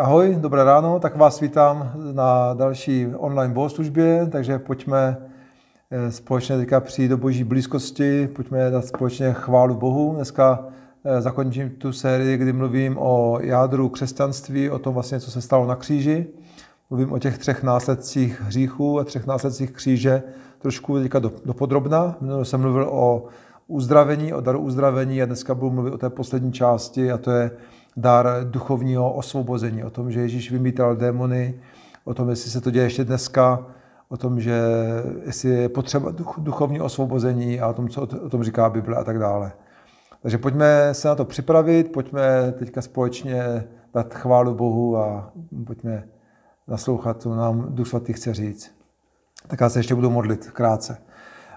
Ahoj, dobré ráno, tak vás vítám na další online bohoslužbě, takže pojďme eh, společně teďka přijít do boží blízkosti, pojďme dát společně chválu Bohu. Dneska eh, zakončím tu sérii, kdy mluvím o jádru křesťanství, o tom vlastně, co se stalo na kříži. Mluvím o těch třech následcích hříchů a třech následcích kříže trošku teďka do, do podrobna. Minule jsem mluvil o uzdravení, o daru uzdravení a dneska budu mluvit o té poslední části a to je dar duchovního osvobození, o tom, že Ježíš vymítal démony, o tom, jestli se to děje ještě dneska, o tom, že jestli je potřeba duchovní osvobození a o tom, co o tom říká Bible a tak dále. Takže pojďme se na to připravit, pojďme teďka společně dát chválu Bohu a pojďme naslouchat, co nám Duch Svatý chce říct. Tak já se ještě budu modlit krátce.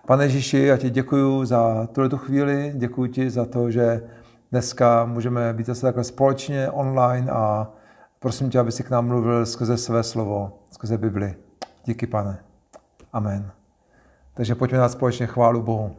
Pane Ježíši, já ti děkuji za tuto chvíli, děkuji ti za to, že dneska můžeme být zase takhle společně online a prosím tě, aby si k nám mluvil skrze své slovo, skrze Bibli. Díky, pane. Amen. Takže pojďme dát společně chválu Bohu.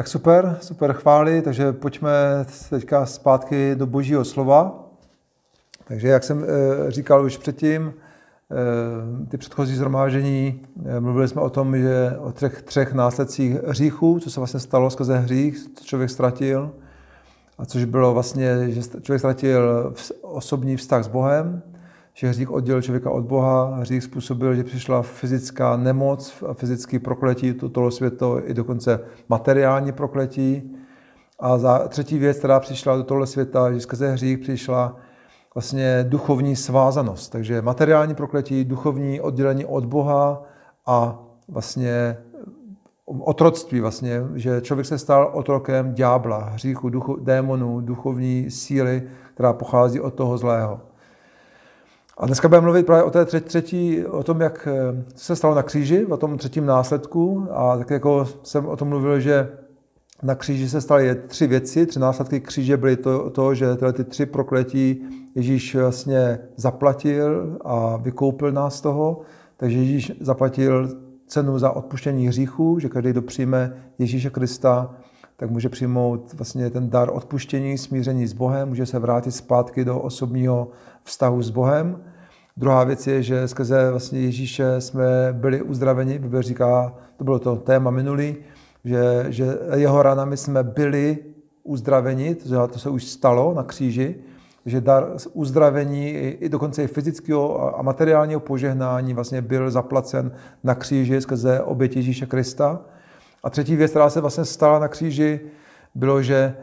Tak super, super chvály, takže pojďme teďka zpátky do božího slova. Takže jak jsem eh, říkal už předtím, eh, ty předchozí zhromážení, eh, mluvili jsme o tom, že o třech, třech následcích hříchů, co se vlastně stalo skrze hřích, co člověk ztratil, a což bylo vlastně, že člověk ztratil osobní vztah s Bohem, že hřích oddělil člověka od Boha, hřích způsobil, že přišla fyzická nemoc, fyzické prokletí toto světo, i dokonce materiální prokletí. A za třetí věc, která přišla do tohle světa, že skrze hřích přišla vlastně duchovní svázanost. Takže materiální prokletí, duchovní oddělení od Boha a vlastně otroctví vlastně, že člověk se stal otrokem ďábla, hříchu, duchu, démonů, duchovní síly, která pochází od toho zlého. A dneska budeme mluvit právě o té třetí, o tom, jak eh, se stalo na kříži, o tom třetím následku. A tak jako jsem o tom mluvil, že na kříži se staly tři věci, tři následky kříže byly to, to že tyhle ty tři prokletí Ježíš vlastně zaplatil a vykoupil nás z toho. Takže Ježíš zaplatil cenu za odpuštění hříchů, že každý, kdo přijme Ježíše Krista, tak může přijmout vlastně ten dar odpuštění, smíření s Bohem, může se vrátit zpátky do osobního vztahu s Bohem. Druhá věc je, že skrze vlastně Ježíše jsme byli uzdraveni. Bible říká, to bylo to téma minulý, že, že jeho ranami jsme byli uzdraveni, to, to se už stalo na kříži, že dar uzdravení i dokonce i fyzického a materiálního požehnání vlastně byl zaplacen na kříži skrze oběť Ježíše Krista. A třetí věc, která se vlastně stala na kříži, bylo, že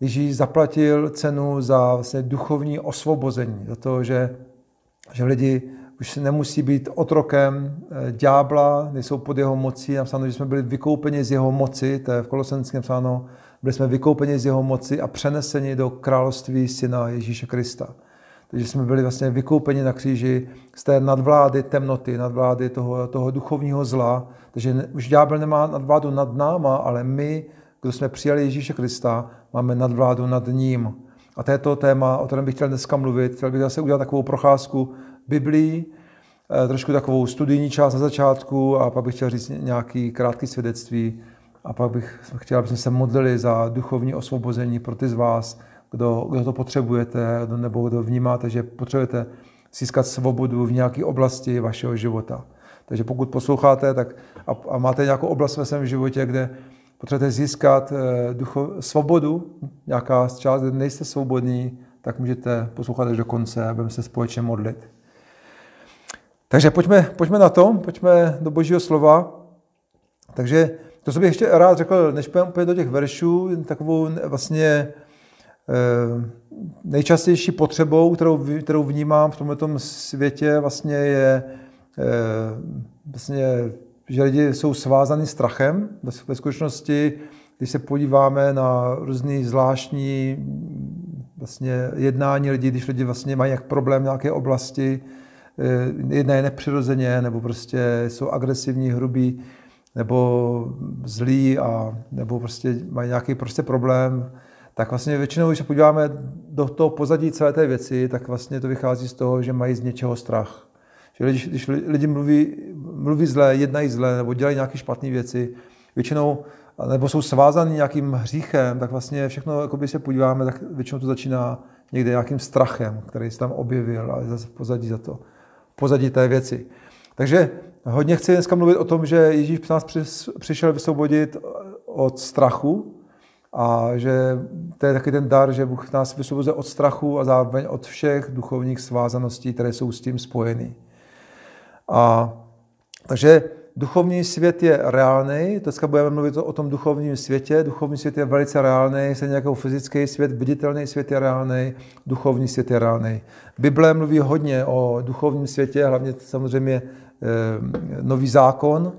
Ježíš zaplatil cenu za vlastně duchovní osvobození, za to, že, že lidi už nemusí být otrokem eh, ďábla, nejsou pod jeho mocí. Napsáno, že jsme byli vykoupeni z jeho moci, to je v Kolosenském psáno, byli jsme vykoupeni z jeho moci a přeneseni do království syna Ježíše Krista. Takže jsme byli vlastně vykoupeni na kříži z té nadvlády temnoty, nadvlády toho, toho duchovního zla. Takže už ďábel nemá nadvládu nad náma, ale my, kdo jsme přijali Ježíše Krista, máme nadvládu nad ním. A to je to téma, o kterém bych chtěl dneska mluvit. Chtěl bych zase udělat takovou procházku Biblii, eh, trošku takovou studijní část na začátku a pak bych chtěl říct nějaký krátký svědectví a pak bych chtěl, abychom se modlili za duchovní osvobození pro ty z vás, kdo, kdo to potřebujete, nebo kdo vnímáte, že potřebujete získat svobodu v nějaké oblasti vašeho života. Takže pokud posloucháte tak a, a máte nějakou oblast ve svém životě, kde potřebujete získat eh, ducho, svobodu, nějaká část, kde nejste svobodní, tak můžete poslouchat až do konce a budeme se společně modlit. Takže pojďme, pojďme na to, pojďme do Božího slova. Takže to, co bych ještě rád řekl, než půjdeme do těch veršů, takovou vlastně eh, nejčastější potřebou, kterou, kterou vnímám v tomto světě, vlastně je eh, vlastně, že lidi jsou svázaní strachem. Ve skutečnosti, když se podíváme na různý zvláštní vlastně jednání lidí, když lidi vlastně mají jak problém v nějaké oblasti, eh, jedna je nepřirozeně, nebo prostě jsou agresivní, hrubí, nebo zlí, a, nebo prostě mají nějaký prostě problém, tak vlastně většinou, když se podíváme do toho pozadí celé té věci, tak vlastně to vychází z toho, že mají z něčeho strach. Že lidi, když lidi mluví, mluví zle, jednají zle, nebo dělají nějaké špatné věci, většinou, nebo jsou svázaní nějakým hříchem, tak vlastně všechno, když se podíváme, tak většinou to začíná někde nějakým strachem, který se tam objevil a je zase v pozadí za to, v pozadí té věci. Takže hodně chci dneska mluvit o tom, že Ježíš nás přišel vysvobodit od strachu a že to je taky ten dar, že Bůh nás vysvobozuje od strachu a zároveň od všech duchovních svázaností, které jsou s tím spojeny. A takže duchovní svět je reálný, dneska budeme mluvit o tom duchovním světě. Duchovní svět je velice reálný, stejně jako fyzický svět, viditelný svět je reálný, duchovní svět je reálný. Bible mluví hodně o duchovním světě, hlavně samozřejmě eh, nový zákon,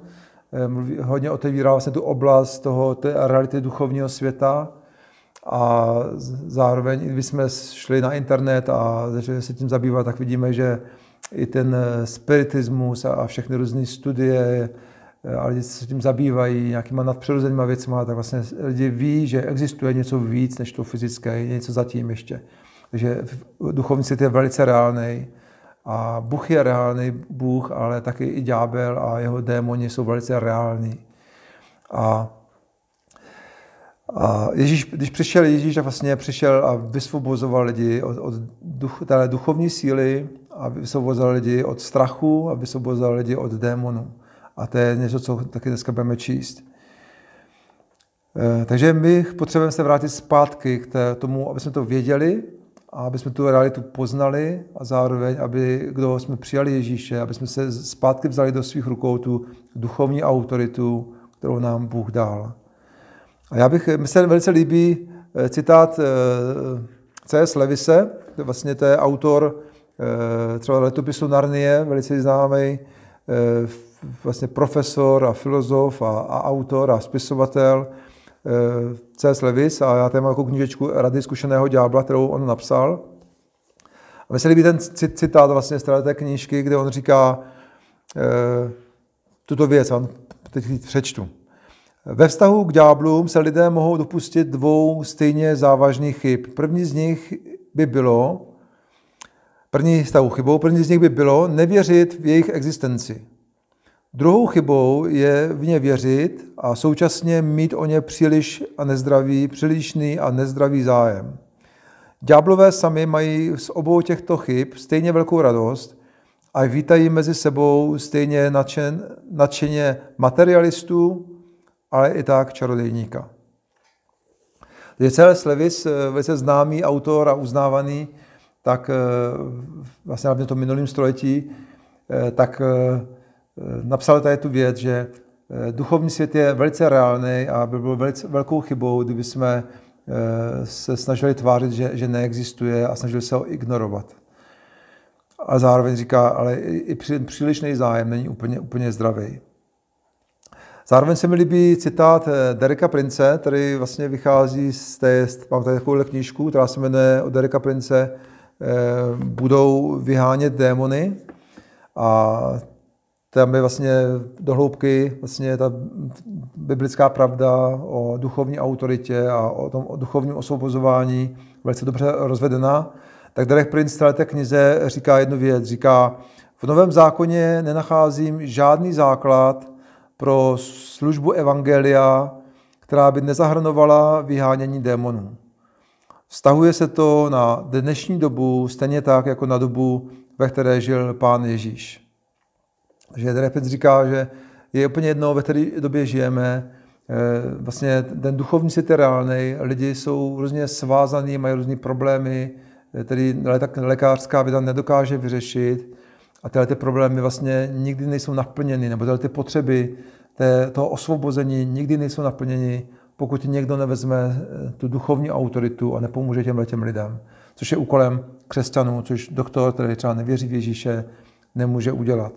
eh, mluví, hodně otevírá vlastně tu oblast toho, té reality duchovního světa a zároveň, když jsme šli na internet a začali se tím zabývat, tak vidíme, že i ten eh, spiritismus a všechny různé studie, eh, a lidi se tím zabývají nějakýma nadpřirozenýma věcma, tak vlastně lidi ví, že existuje něco víc než to fyzické, něco zatím ještě. Takže duchovní svět je velice reálný a Bůh je reálný Bůh, ale taky i ďábel a jeho démoni jsou velice reální. A A Ježíš, když přišel Ježíš, tak vlastně přišel a vysvobozoval lidi od, od duch, duchovní síly a vysvobozoval lidi od strachu a vysvobozoval lidi od démonů. A to je něco, co taky dneska budeme číst. Eh, takže my potřebujeme se vrátit zpátky k tomu, aby jsme to věděli, a aby jsme tu realitu poznali a zároveň, aby, kdo jsme přijali Ježíše, aby jsme se zpátky vzali do svých rukou tu duchovní autoritu, kterou nám Bůh dal. A já bych, mi se velice líbí eh, citát eh, C.S. Levise, vlastně to je autor třeba letopisu Narnie, velice známý, vlastně profesor a filozof a, a autor a spisovatel, Eh, C.S. Lewis a já tady mám jako knížečku Rady zkušeného ďábla, kterou on napsal. A mi se líbí ten citát vlastně z té knížky, kde on říká e, tuto věc, on teď přečtu. Ve vztahu k ďáblům se lidé mohou dopustit dvou stejně závažných chyb. První z nich by bylo, první stavu chybou, první z nich by bylo nevěřit v jejich existenci. Druhou chybou je v ně věřit a současně mít o ně příliš a nezdravý, přílišný a nezdravý zájem. Ďáblové sami mají z obou těchto chyb stejně velkou radost a vítají mezi sebou stejně nadšen, nadšeně materialistů, ale i tak čarodejníka. Je C.S. Lewis, velice známý autor a uznávaný, tak eh, vlastně hlavně to minulým století, eh, tak eh, napsal tady tu věc, že duchovní svět je velice reálný a by bylo velice velkou chybou, kdyby jsme se snažili tvářit, že, že neexistuje a snažili se ho ignorovat. A zároveň říká, ale i přílišný zájem není úplně, úplně zdravý. Zároveň se mi líbí citát Dereka Prince, který vlastně vychází z té, mám tady takovou knížku, která se jmenuje od Dereka Prince Budou vyhánět démony. A tam je vlastně do hloubky vlastně ta biblická pravda o duchovní autoritě a o tom o duchovním osvobozování velice dobře rozvedená. Tak Derek Prince v té knize říká jednu věc. Říká, v Novém zákoně nenacházím žádný základ pro službu Evangelia, která by nezahrnovala vyhánění démonů. Vztahuje se to na dnešní dobu stejně tak, jako na dobu, ve které žil pán Ježíš. Takže Drepec říká, že je úplně jedno, ve které době žijeme, eh, vlastně ten duchovní svět je reálný, lidi jsou různě svázaní, mají různé problémy, eh, který lékařská věda nedokáže vyřešit. A tyhle ty problémy vlastně nikdy nejsou naplněny, nebo tyhle ty potřeby toho osvobození nikdy nejsou naplněny, pokud někdo nevezme eh, tu duchovní autoritu a nepomůže těm těm lidem, což je úkolem křesťanů, což doktor, který třeba nevěří v Ježíše, nemůže udělat.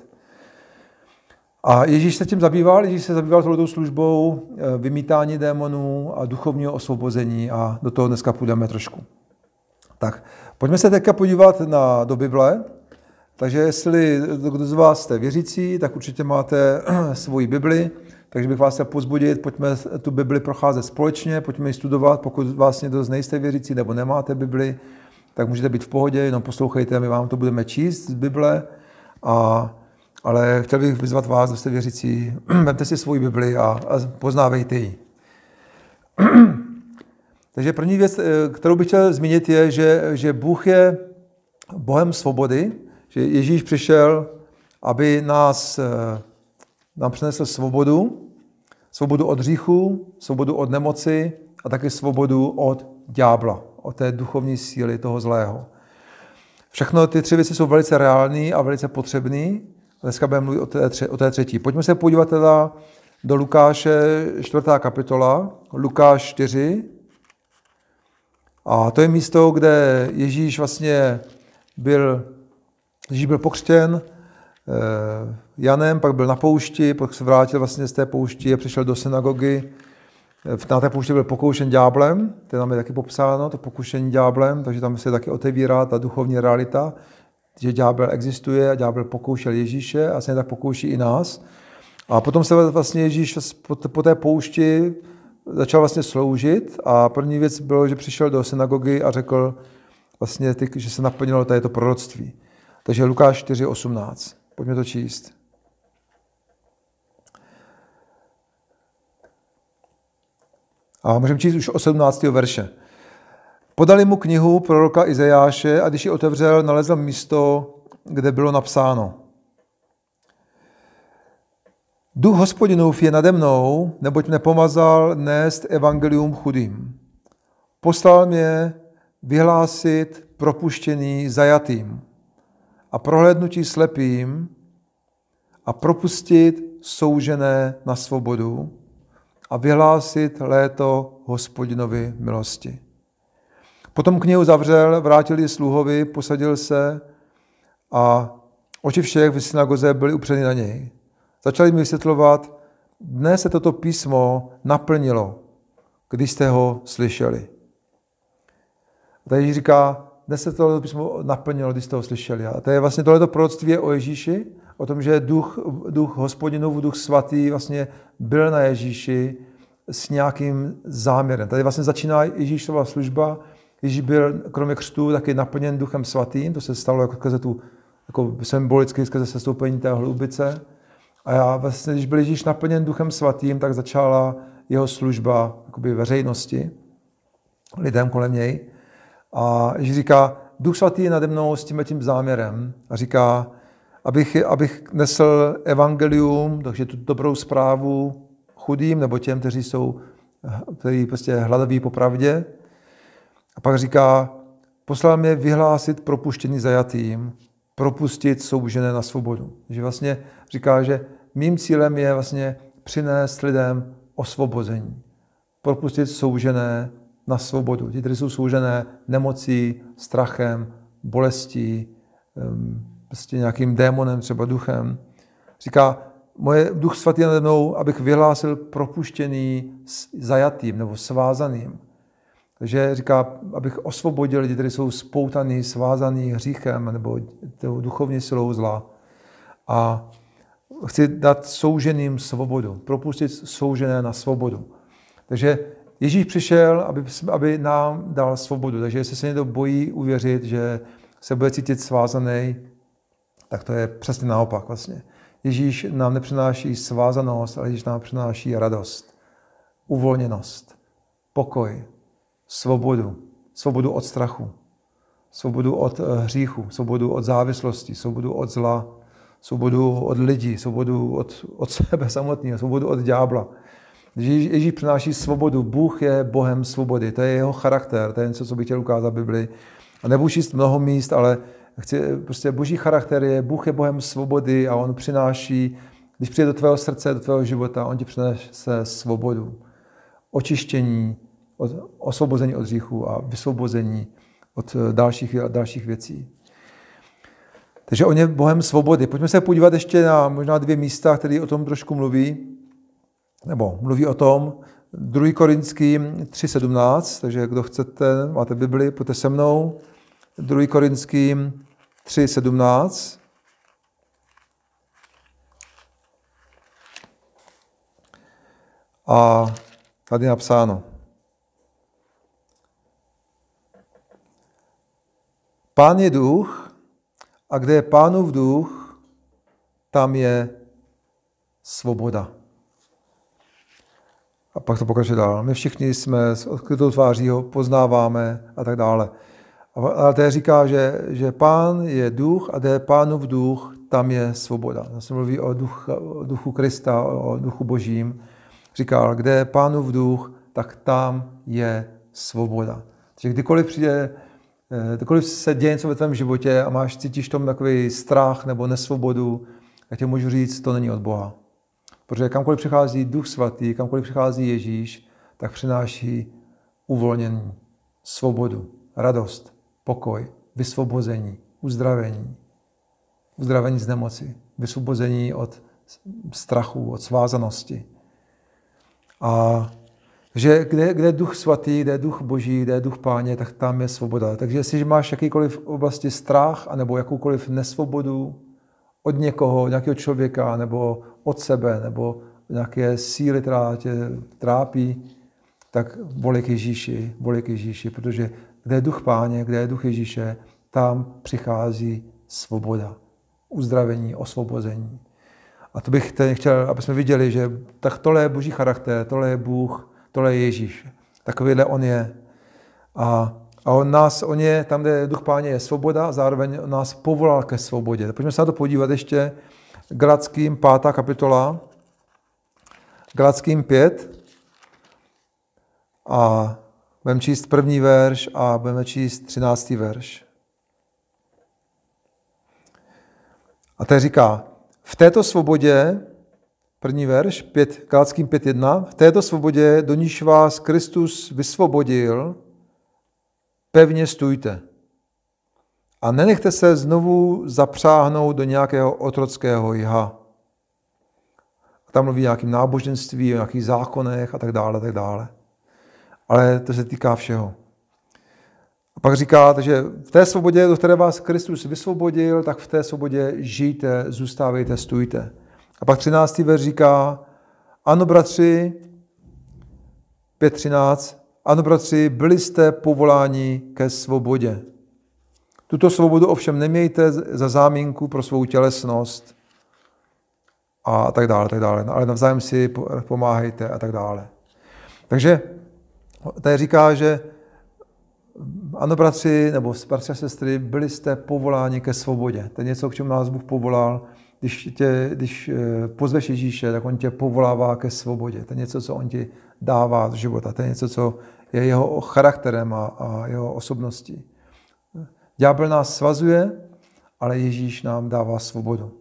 A Ježíš se tím zabýval, Ježíš se zabýval touto službou eh, vymítání démonů a duchovního osvobození a do toho dneska půjdeme trošku. Tak, pojďme se teďka podívat na, do Bible. Takže jestli kdo z vás jste věřící, tak určitě máte svoji Bibli, takže bych vás chtěl pozbudit, pojďme tu Bibli procházet společně, pojďme ji studovat, pokud vás někdo z nejste věřící nebo nemáte Bibli, tak můžete být v pohodě, jenom poslouchejte, my vám to budeme číst z Bible a ale chtěl bych vyzvat vás, kdo jste věřící, vemte si svou Bibli a, a poznávejte ji. Takže první věc, eh, kterou bych chtěl zmínit, je, že, že Bůh je Bohem svobody, že Ježíš přišel, aby nás, eh, nám přinesl svobodu, svobodu od hříchu, svobodu od nemoci a také svobodu od ďábla, od té duchovní síly toho zlého. Všechno ty tři věci jsou velice reální a velice potřebné, Dneska budeme mluvit o té, tře- o té třetí. Pojďme se podívat teda do Lukáše, čtvrtá kapitola, Lukáš 4. A to je místo, kde Ježíš vlastně byl, Ježíš byl pokřtěn eh, Janem, pak byl na poušti, pak se vrátil vlastně z té poušti a přišel do synagogy. Na té poušti byl pokoušen ďáblem, to je tam je taky popsáno, to pokušení ďáblem, takže tam se taky otevírá ta duchovní realita že ďábel existuje a ďábel pokoušel Ježíše a se tak pokouší i nás. A potom se vlastně Ježíš po té poušti začal vlastně sloužit a první věc bylo, že přišel do synagogy a řekl vlastně, že se naplnilo to proroctví. Takže Lukáš 4.18. Pojďme to číst. A můžeme číst už od 17. verše. Podali mu knihu proroka Izajáše a když ji otevřel, nalezl místo, kde bylo napsáno. Duch hospodinův je nade mnou, neboť mě pomazal nést evangelium chudým. Poslal mě vyhlásit propuštění zajatým a prohlédnutí slepým a propustit soužené na svobodu a vyhlásit léto hospodinovi milosti. Potom knihu zavřel, vrátil ji sluhovi, posadil se a oči všech v synagoze byly upřeny na něj. Začali mi vysvětlovat, dnes se toto písmo naplnilo, když jste ho slyšeli. A tady říká, dnes se tohle písmo naplnilo, když jste ho slyšeli. A to je vlastně tohleto proroctví o Ježíši, o tom, že duch, duch hospodinův, duch svatý vlastně byl na Ježíši s nějakým záměrem. Tady vlastně začíná Ježíšova služba. Ježíš byl kromě křtu taky naplněn duchem svatým, to se stalo jako skrze tu jako symbolicky skrze sestoupení té hlubice. A já vlastně, když byl Ježíš naplněn duchem svatým, tak začala jeho služba jakoby veřejnosti, lidem kolem něj. A Ježíš říká, Duch svatý je nade mnou s tím tím záměrem. A říká, abych, abych nesl evangelium, takže tu dobrou zprávu chudým nebo těm, kteří jsou kteří prostě hladaví po pravdě. A pak říká, poslal mě vyhlásit propuštění zajatým, propustit soužené na svobodu. Že vlastně říká, že mým cílem je vlastně přinést lidem osvobození. Propustit soužené na svobodu. Ti, kteří jsou soužené nemocí, strachem, bolestí, prostě nějakým démonem, třeba duchem. Říká, moje duch svatý nade mnou, abych vyhlásil propuštěný zajatým nebo svázaným. Takže říká, abych osvobodil lidi, kteří jsou spoutaný, svázaný hříchem nebo duchovní silou zla. A chci dát souženým svobodu, propustit soužené na svobodu. Takže Ježíš přišel, aby, aby nám dal svobodu. Takže jestli se někdo bojí uvěřit, že se bude cítit svázaný, tak to je přesně naopak vlastně. Ježíš nám nepřináší svázanost, ale Ježíš nám přináší radost, uvolněnost, pokoj, svobodu, svobodu od strachu, svobodu od eh, hříchu, svobodu od závislosti, svobodu od zla, svobodu od lidí, svobodu od, od sebe samotného, svobodu od ďábla. Ježíš přináší svobodu. Bůh je Bohem svobody. To je jeho charakter. To je něco, co bych chtěl ukázat v Bibli. A nebudu číst mnoho míst, ale chci, prostě boží charakter je, Bůh je Bohem svobody a on přináší, když přijde do tvého srdce, do tvého života, on ti přinese svobodu. Očištění, od, osvobození od hříchu a vysvobození od dalších, dalších věcí. Takže on je Bohem svobody. Pojďme se podívat ještě na možná dvě místa, které o tom trošku mluví nebo mluví o tom, 2. Korinským 3.17, takže kdo chcete, máte Bibli, pojďte se mnou. 2. Korinským 3.17. A tady je napsáno. Pán je duch a kde je pánův duch, tam je svoboda. A pak to pokračuje dál. My všichni jsme s odkrytou tváří ho poznáváme a tak dále. Ale to říká, že, že pán je duch a kde je pánův duch, tam je svoboda. To se mluví o, duch, o duchu Krista, o duchu božím. Říkal, kde je pánův duch, tak tam je svoboda. Takže kdykoliv přijde, eh, kdykoliv se děje něco ve tvém životě a máš, cítíš tom takový strach nebo nesvobodu, tak tě můžu říct, to není od Boha. Protože kamkoliv přichází Duch Svatý, kamkoliv přichází Ježíš, tak přináší uvolnění, svobodu, radost, pokoj, vysvobození, uzdravení, uzdravení z nemoci, vysvobození od strachu, od svázanosti. A že kde, kde je duch svatý, kde je duch boží, kde je duch páně, tak tam je svoboda. Takže jestli máš jakýkoliv oblasti strach, anebo jakoukoliv nesvobodu od někoho, nějakého člověka, nebo od sebe nebo nějaké síly, která tě trápí, tak volej k Ježíši, volej k Ježíši, protože kde je duch páně, kde je duch Ježíše, tam přichází svoboda, uzdravení, osvobození. A to bych chtěl, aby jsme viděli, že tak tohle je boží charakter, tohle je Bůh, tohle je Ježíš. Takovýhle on je. A, a on nás, on je, tam, kde duch páně je svoboda, zároveň nás povolal ke svobodě. Pojďme se na to podívat ještě. Galackým 5. kapitola. Galackým 5. A budeme číst první verš a budeme číst třináctý verš. A tady říká, v této svobodě, první verš, 5, Galackým 5.1, v této svobodě, do níž vás Kristus vysvobodil, pevně stůjte. A nenechte se znovu zapřáhnout do nějakého otrockého jiha. A tam mluví o nějakým náboženství, o nějakých zákonech a tak dále, a tak dále. Ale to se týká všeho. A pak říká, že v té svobodě, do které vás Kristus vysvobodil, tak v té svobodě žijte, zůstávejte, stůjte. A pak 13. verš říká, ano bratři, 5.13, ano bratři, byli jste povoláni ke svobodě. Tuto svobodu ovšem nemějte za zámínku pro svou tělesnost a tak dále, tak dále. Ale navzájem si pomáhejte a tak dále. Takže tady říká, že ano, bratři, nebo bratři a sestry, byli jste povoláni ke svobodě. To je něco, k čemu nás Bůh povolal. Když, tě, když eh, pozveš Ježíše, tak on tě povolává ke svobodě. To je něco, co on ti dává z života. To je něco, co je jeho charakterem a, a jeho osobností. Ďábel nás svazuje, ale Ježíš nám dává svobodu.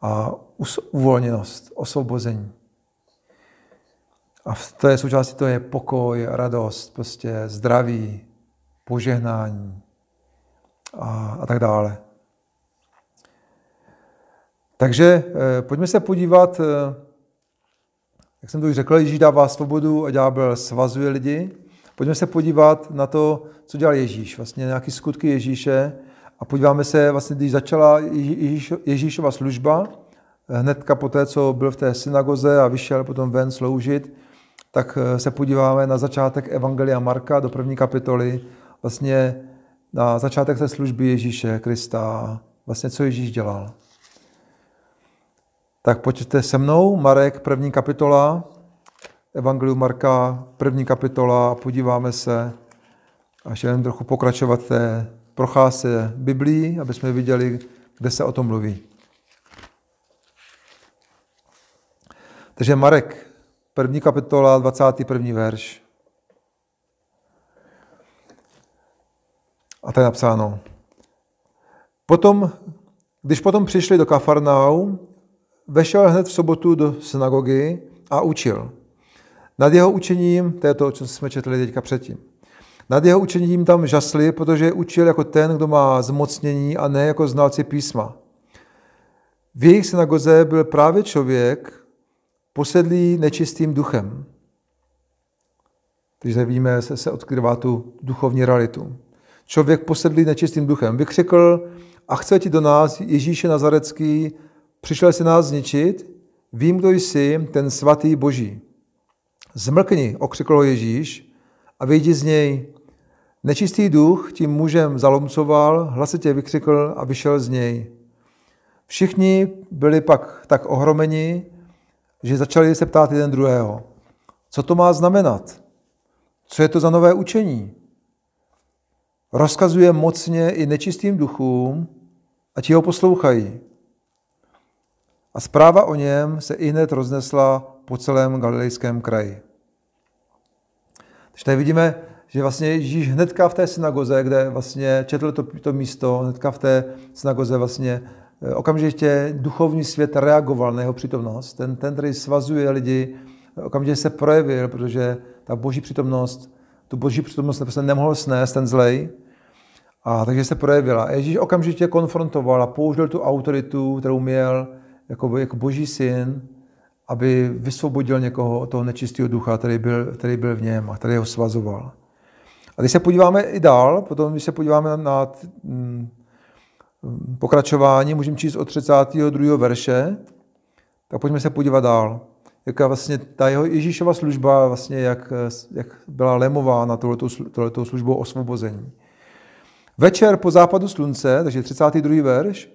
A uvolněnost, osvobození. A v té součástí to je pokoj, radost, prostě zdraví, požehnání a, a tak dále. Takže eh, pojďme se podívat, eh, jak jsem to už řekl, Ježíš dává svobodu a ďábel svazuje lidi. Pojďme se podívat na to, co dělal Ježíš, vlastně nějaké skutky Ježíše a podíváme se, vlastně, když začala Ježíš, Ježíšova služba, hnedka po té, co byl v té synagoze a vyšel potom ven sloužit, tak eh, se podíváme na začátek Evangelia Marka do první kapitoly, vlastně na začátek té služby Ježíše Krista, vlastně co Ježíš dělal. Tak pojďte se mnou, Marek, první kapitola, Evangelium Marka, první kapitola, a podíváme se, až jen trochu pokračovat té procházce Biblii, aby jsme viděli, kde se o tom mluví. Takže Marek, první kapitola, 21. verš. A to je napsáno. Potom, když potom přišli do Kafarnau, vešel hned v sobotu do synagogy a učil. Nad jeho učením, to je to, co jsme četli teďka předtím, nad jeho učením tam žasli, protože učil jako ten, kdo má zmocnění a ne jako znalci písma. V jejich synagoze byl právě člověk, posedlý nečistým duchem. Když víme, se, se odkrývá tu duchovní realitu. Člověk posedlý nečistým duchem vykřikl a chce ti do nás, Ježíše Nazarecký, přišel si nás zničit, vím, kdo jsi, ten svatý boží. Zmlkni, okřikl Ježíš a vyjdi z něj. Nečistý duch tím mužem zalomcoval, hlasitě vykřikl a vyšel z něj. Všichni byli pak tak ohromeni, že začali se ptát jeden druhého, co to má znamenat? Co je to za nové učení? Rozkazuje mocně i nečistým duchům, a ti ho poslouchají. A zpráva o něm se i hned roznesla po celém galilejském kraji. Takže tady vidíme, že vlastně Ježíš hnedka v té synagoze, kde vlastně četl to, to místo, hnedka v té synagoze vlastně okamžitě duchovní svět reagoval na jeho přítomnost. Ten, ten který svazuje lidi, okamžitě se projevil, protože ta boží přítomnost, tu boží přítomnost prostě nemohl snést, ten zlej. A takže se projevila. Ježíš okamžitě konfrontoval a použil tu autoritu, kterou měl jako, jako boží syn, aby vysvobodil někoho od toho nečistého ducha, který byl, který byl v něm a který ho svazoval. A když se podíváme i dál, potom když se podíváme na, na pokračování, můžeme číst od 32. verše, tak pojďme se podívat dál. Jaká vlastně ta jeho Ježíšova služba, vlastně jak, jak byla lemována tohletou, tohletou službou osvobození. Večer po západu slunce, takže 32. verš,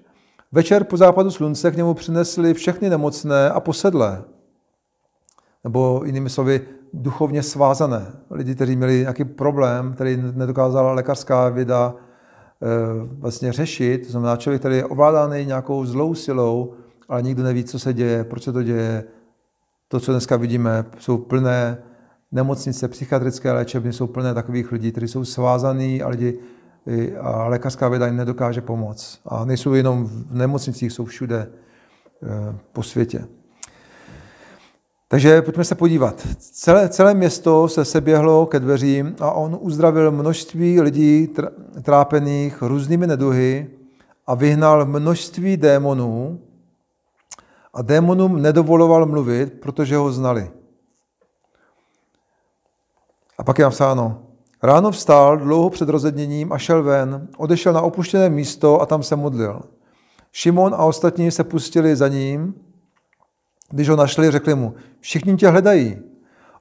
Večer po západu slunce k němu přinesli všechny nemocné a posedlé. nebo jinými slovy duchovně svázané. Lidi, kteří měli nějaký problém, který nedokázala lékařská věda vlastně řešit. To znamená člověk, který je ovládaný nějakou zlou silou, ale nikdo neví, co se děje, proč se to děje. To, co dneska vidíme, jsou plné nemocnice, psychiatrické léčebny jsou plné takových lidí, kteří jsou svázaní a lidi a lékařská věda jim nedokáže pomoct. A nejsou jenom v nemocnicích, jsou všude eh, po světě. Takže pojďme se podívat. Celé, celé město se seběhlo ke dveřím a on uzdravil množství lidí trápených různými neduhy a vyhnal množství démonů a démonům nedovoloval mluvit, protože ho znali. A pak je napsáno, ráno vstál dlouho před rozedněním a šel ven, odešel na opuštěné místo a tam se modlil. Šimon a ostatní se pustili za ním, když ho našli, řekli mu, všichni tě hledají.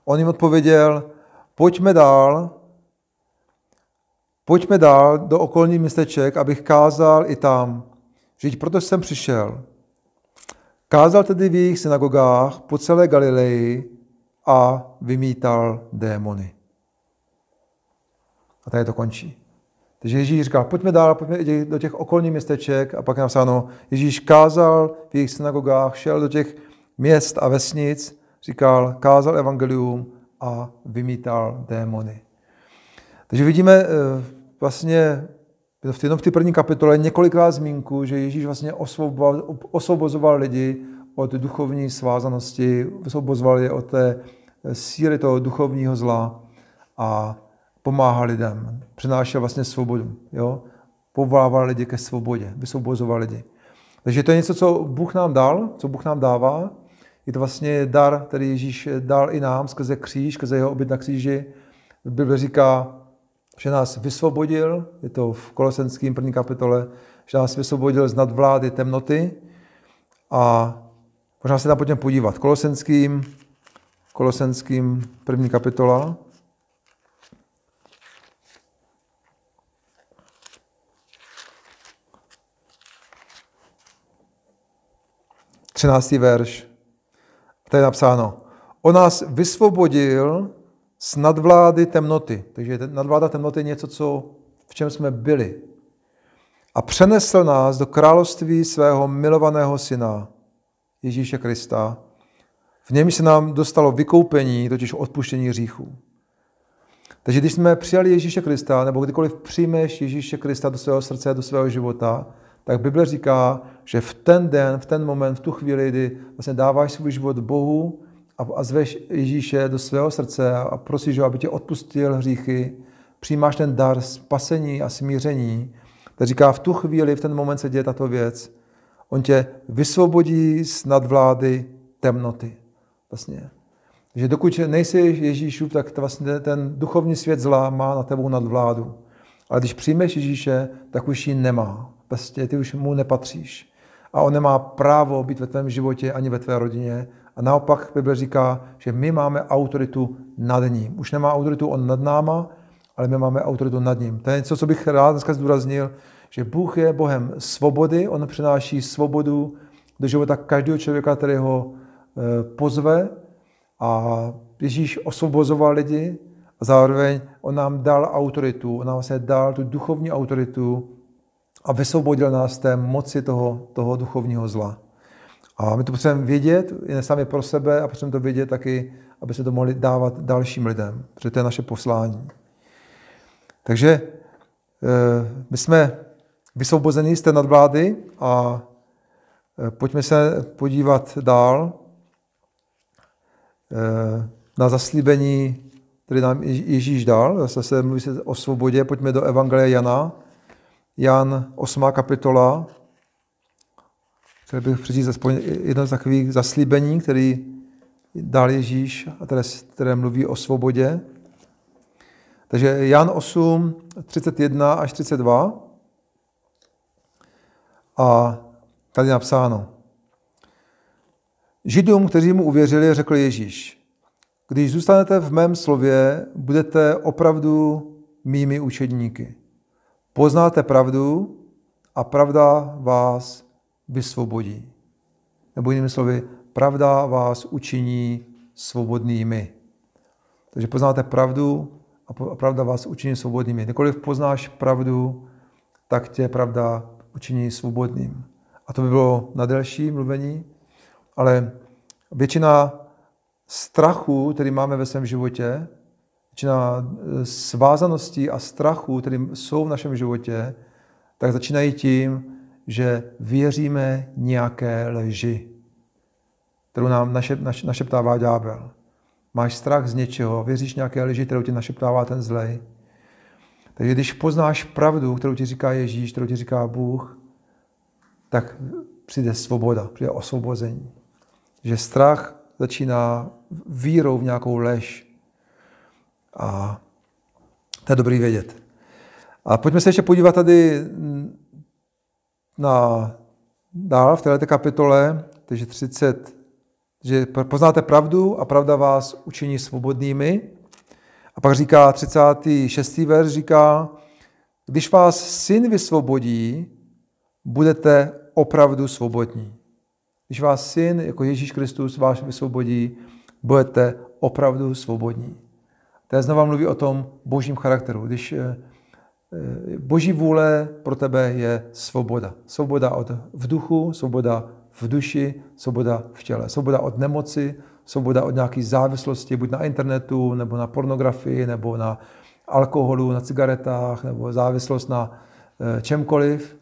On jim odpověděl, pojďme dál, pojďme dál do okolních městeček, abych kázal i tam. Žít proto jsem přišel. Kázal tedy v jejich synagogách po celé Galileji a vymítal démony. A tady to končí. Takže Ježíš říkal, pojďme dál, pojďme do těch okolních městeček a pak je napsáno, Ježíš kázal v jejich synagogách, šel do těch měst a vesnic, říkal, kázal evangelium a vymítal démony. Takže vidíme eh, vlastně v jenom v té první kapitole několikrát zmínku, že Ježíš vlastně osvobozoval lidi od duchovní svázanosti, osvobozoval je od té síly toho duchovního zla a pomáhal lidem, přinášel vlastně svobodu. Jo? Povolával lidi ke svobodě, vysvobozoval lidi. Takže to je něco, co Bůh nám dal, co Bůh nám dává. Je to vlastně dar, který Ježíš dal i nám skrze kříž, skrze jeho obyt na kříži. Bible říká, že nás vysvobodil, je to v Kolosenském první kapitole, že nás vysvobodil z nadvlády temnoty a možná se tam pojďme podívat. Kolosenským, Kolosenským první kapitola, 13. verš. Tady je napsáno, on nás vysvobodil z nadvlády temnoty. Takže nadvláda temnoty je něco, co, v čem jsme byli. A přenesl nás do království svého milovaného syna, Ježíše Krista. V něm se nám dostalo vykoupení, totiž odpuštění hříchů. Takže když jsme přijali Ježíše Krista, nebo kdykoliv přijmeš Ježíše Krista do svého srdce, do svého života, tak Bible říká, že v ten den, v ten moment, v tu chvíli, kdy vlastně dáváš svůj život Bohu a, a zveš Ježíše do svého srdce a prosíš ho, aby tě odpustil hříchy, přijímáš ten dar spasení a smíření, tak říká, v tu chvíli, v ten moment se děje tato věc. On tě vysvobodí z nadvlády temnoty. Vlastně. Že dokud nejsi Ježíšův, tak vlastně ten duchovní svět zla má na tebou nadvládu. Ale když přijmeš Ježíše, tak už ji nemá. Prostě ty už mu nepatříš. A on nemá právo být ve tvém životě ani ve tvé rodině. A naopak Bible říká, že my máme autoritu nad ním. Už nemá autoritu on nad náma, ale my máme autoritu nad ním. To je něco, co bych rád dneska zdůraznil, že Bůh je Bohem svobody, on přináší svobodu do života každého člověka, který ho e, pozve a Ježíš osvobozoval lidi a zároveň on nám dal autoritu, on nám vlastně dal tu duchovní autoritu, a vysvobodil nás z té moci toho, toho duchovního zla. A my to potřebujeme vědět, jen sami pro sebe a potřebujeme to vědět taky, aby se to mohli dávat dalším lidem, protože to je naše poslání. Takže eh, my jsme vysvobozeni z té nadvlády a eh, pojďme se podívat dál eh, na zaslíbení, který nám Ježíš dal. Zase se mluví se o svobodě. Pojďme do Evangelia Jana, Jan 8. kapitola. Chtěl bych přečíst aspoň jedno z takových zaslíbení, který dal Ježíš, a které, které mluví o svobodě. Takže Jan 8, 31 až 32. A tady napsáno. Židům, kteří mu uvěřili, řekl Ježíš, když zůstanete v mém slově, budete opravdu mými učedníky. Poznáte pravdu a pravda vás vysvobodí. Nebo jinými slovy, pravda vás učiní svobodnými. Takže poznáte pravdu a pravda vás učiní svobodnými. Kdykoliv poznáš pravdu, tak tě pravda učiní svobodným. A to by bylo na delší mluvení, ale většina strachu, který máme ve svém životě, většina eh, svázaností a strachu, které jsou v našem životě, tak začínají tím, že věříme nějaké lži, kterou nám našep, naš, našeptává ďábel. Máš strach z něčeho, věříš nějaké lži, kterou ti našeptává ten zlej. Takže když poznáš pravdu, kterou ti říká Ježíš, kterou ti říká Bůh, tak přijde svoboda, přijde osvobození. Že strach začíná vírou v nějakou lež. A to je dobrý vědět. A pojďme se ještě podívat tady na dál v této kapitole, takže 30, že poznáte pravdu a pravda vás učiní svobodnými. A pak říká 36. verš, říká, když vás syn vysvobodí, budete opravdu svobodní. Když vás syn, jako Ježíš Kristus, vás vysvobodí, budete opravdu svobodní. To znova mluví o tom božím charakteru. Když eh, eh, boží vůle pro tebe je svoboda. Svoboda od v duchu, svoboda v duši, svoboda v těle. Svoboda od nemoci, svoboda od nějaké závislosti, buď na internetu, nebo na pornografii, nebo na alkoholu, na cigaretách, nebo závislost na eh, čemkoliv.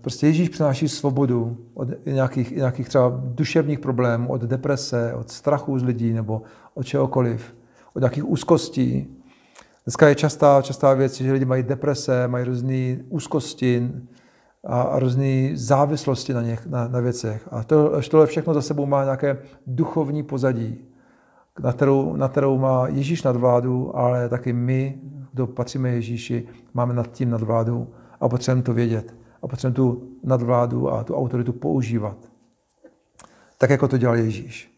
Prostě Ježíš přináší svobodu od nějakých, nějakých třeba duševních problémů, od deprese, od strachu z lidí nebo od čehokoliv, od nějakých úzkostí. Dneska je častá, častá věc, že lidi mají deprese, mají různé úzkosti a, a různé závislosti na, něch, na, na věcech. A to, tohle všechno za sebou má nějaké duchovní pozadí, na kterou, na kterou má Ježíš nadvládu, ale taky my, kdo patříme Ježíši, máme nad tím nadvládu a potřebujeme to vědět a potřebujeme tu nadvládu a tu autoritu používat. Tak, jako to dělal Ježíš.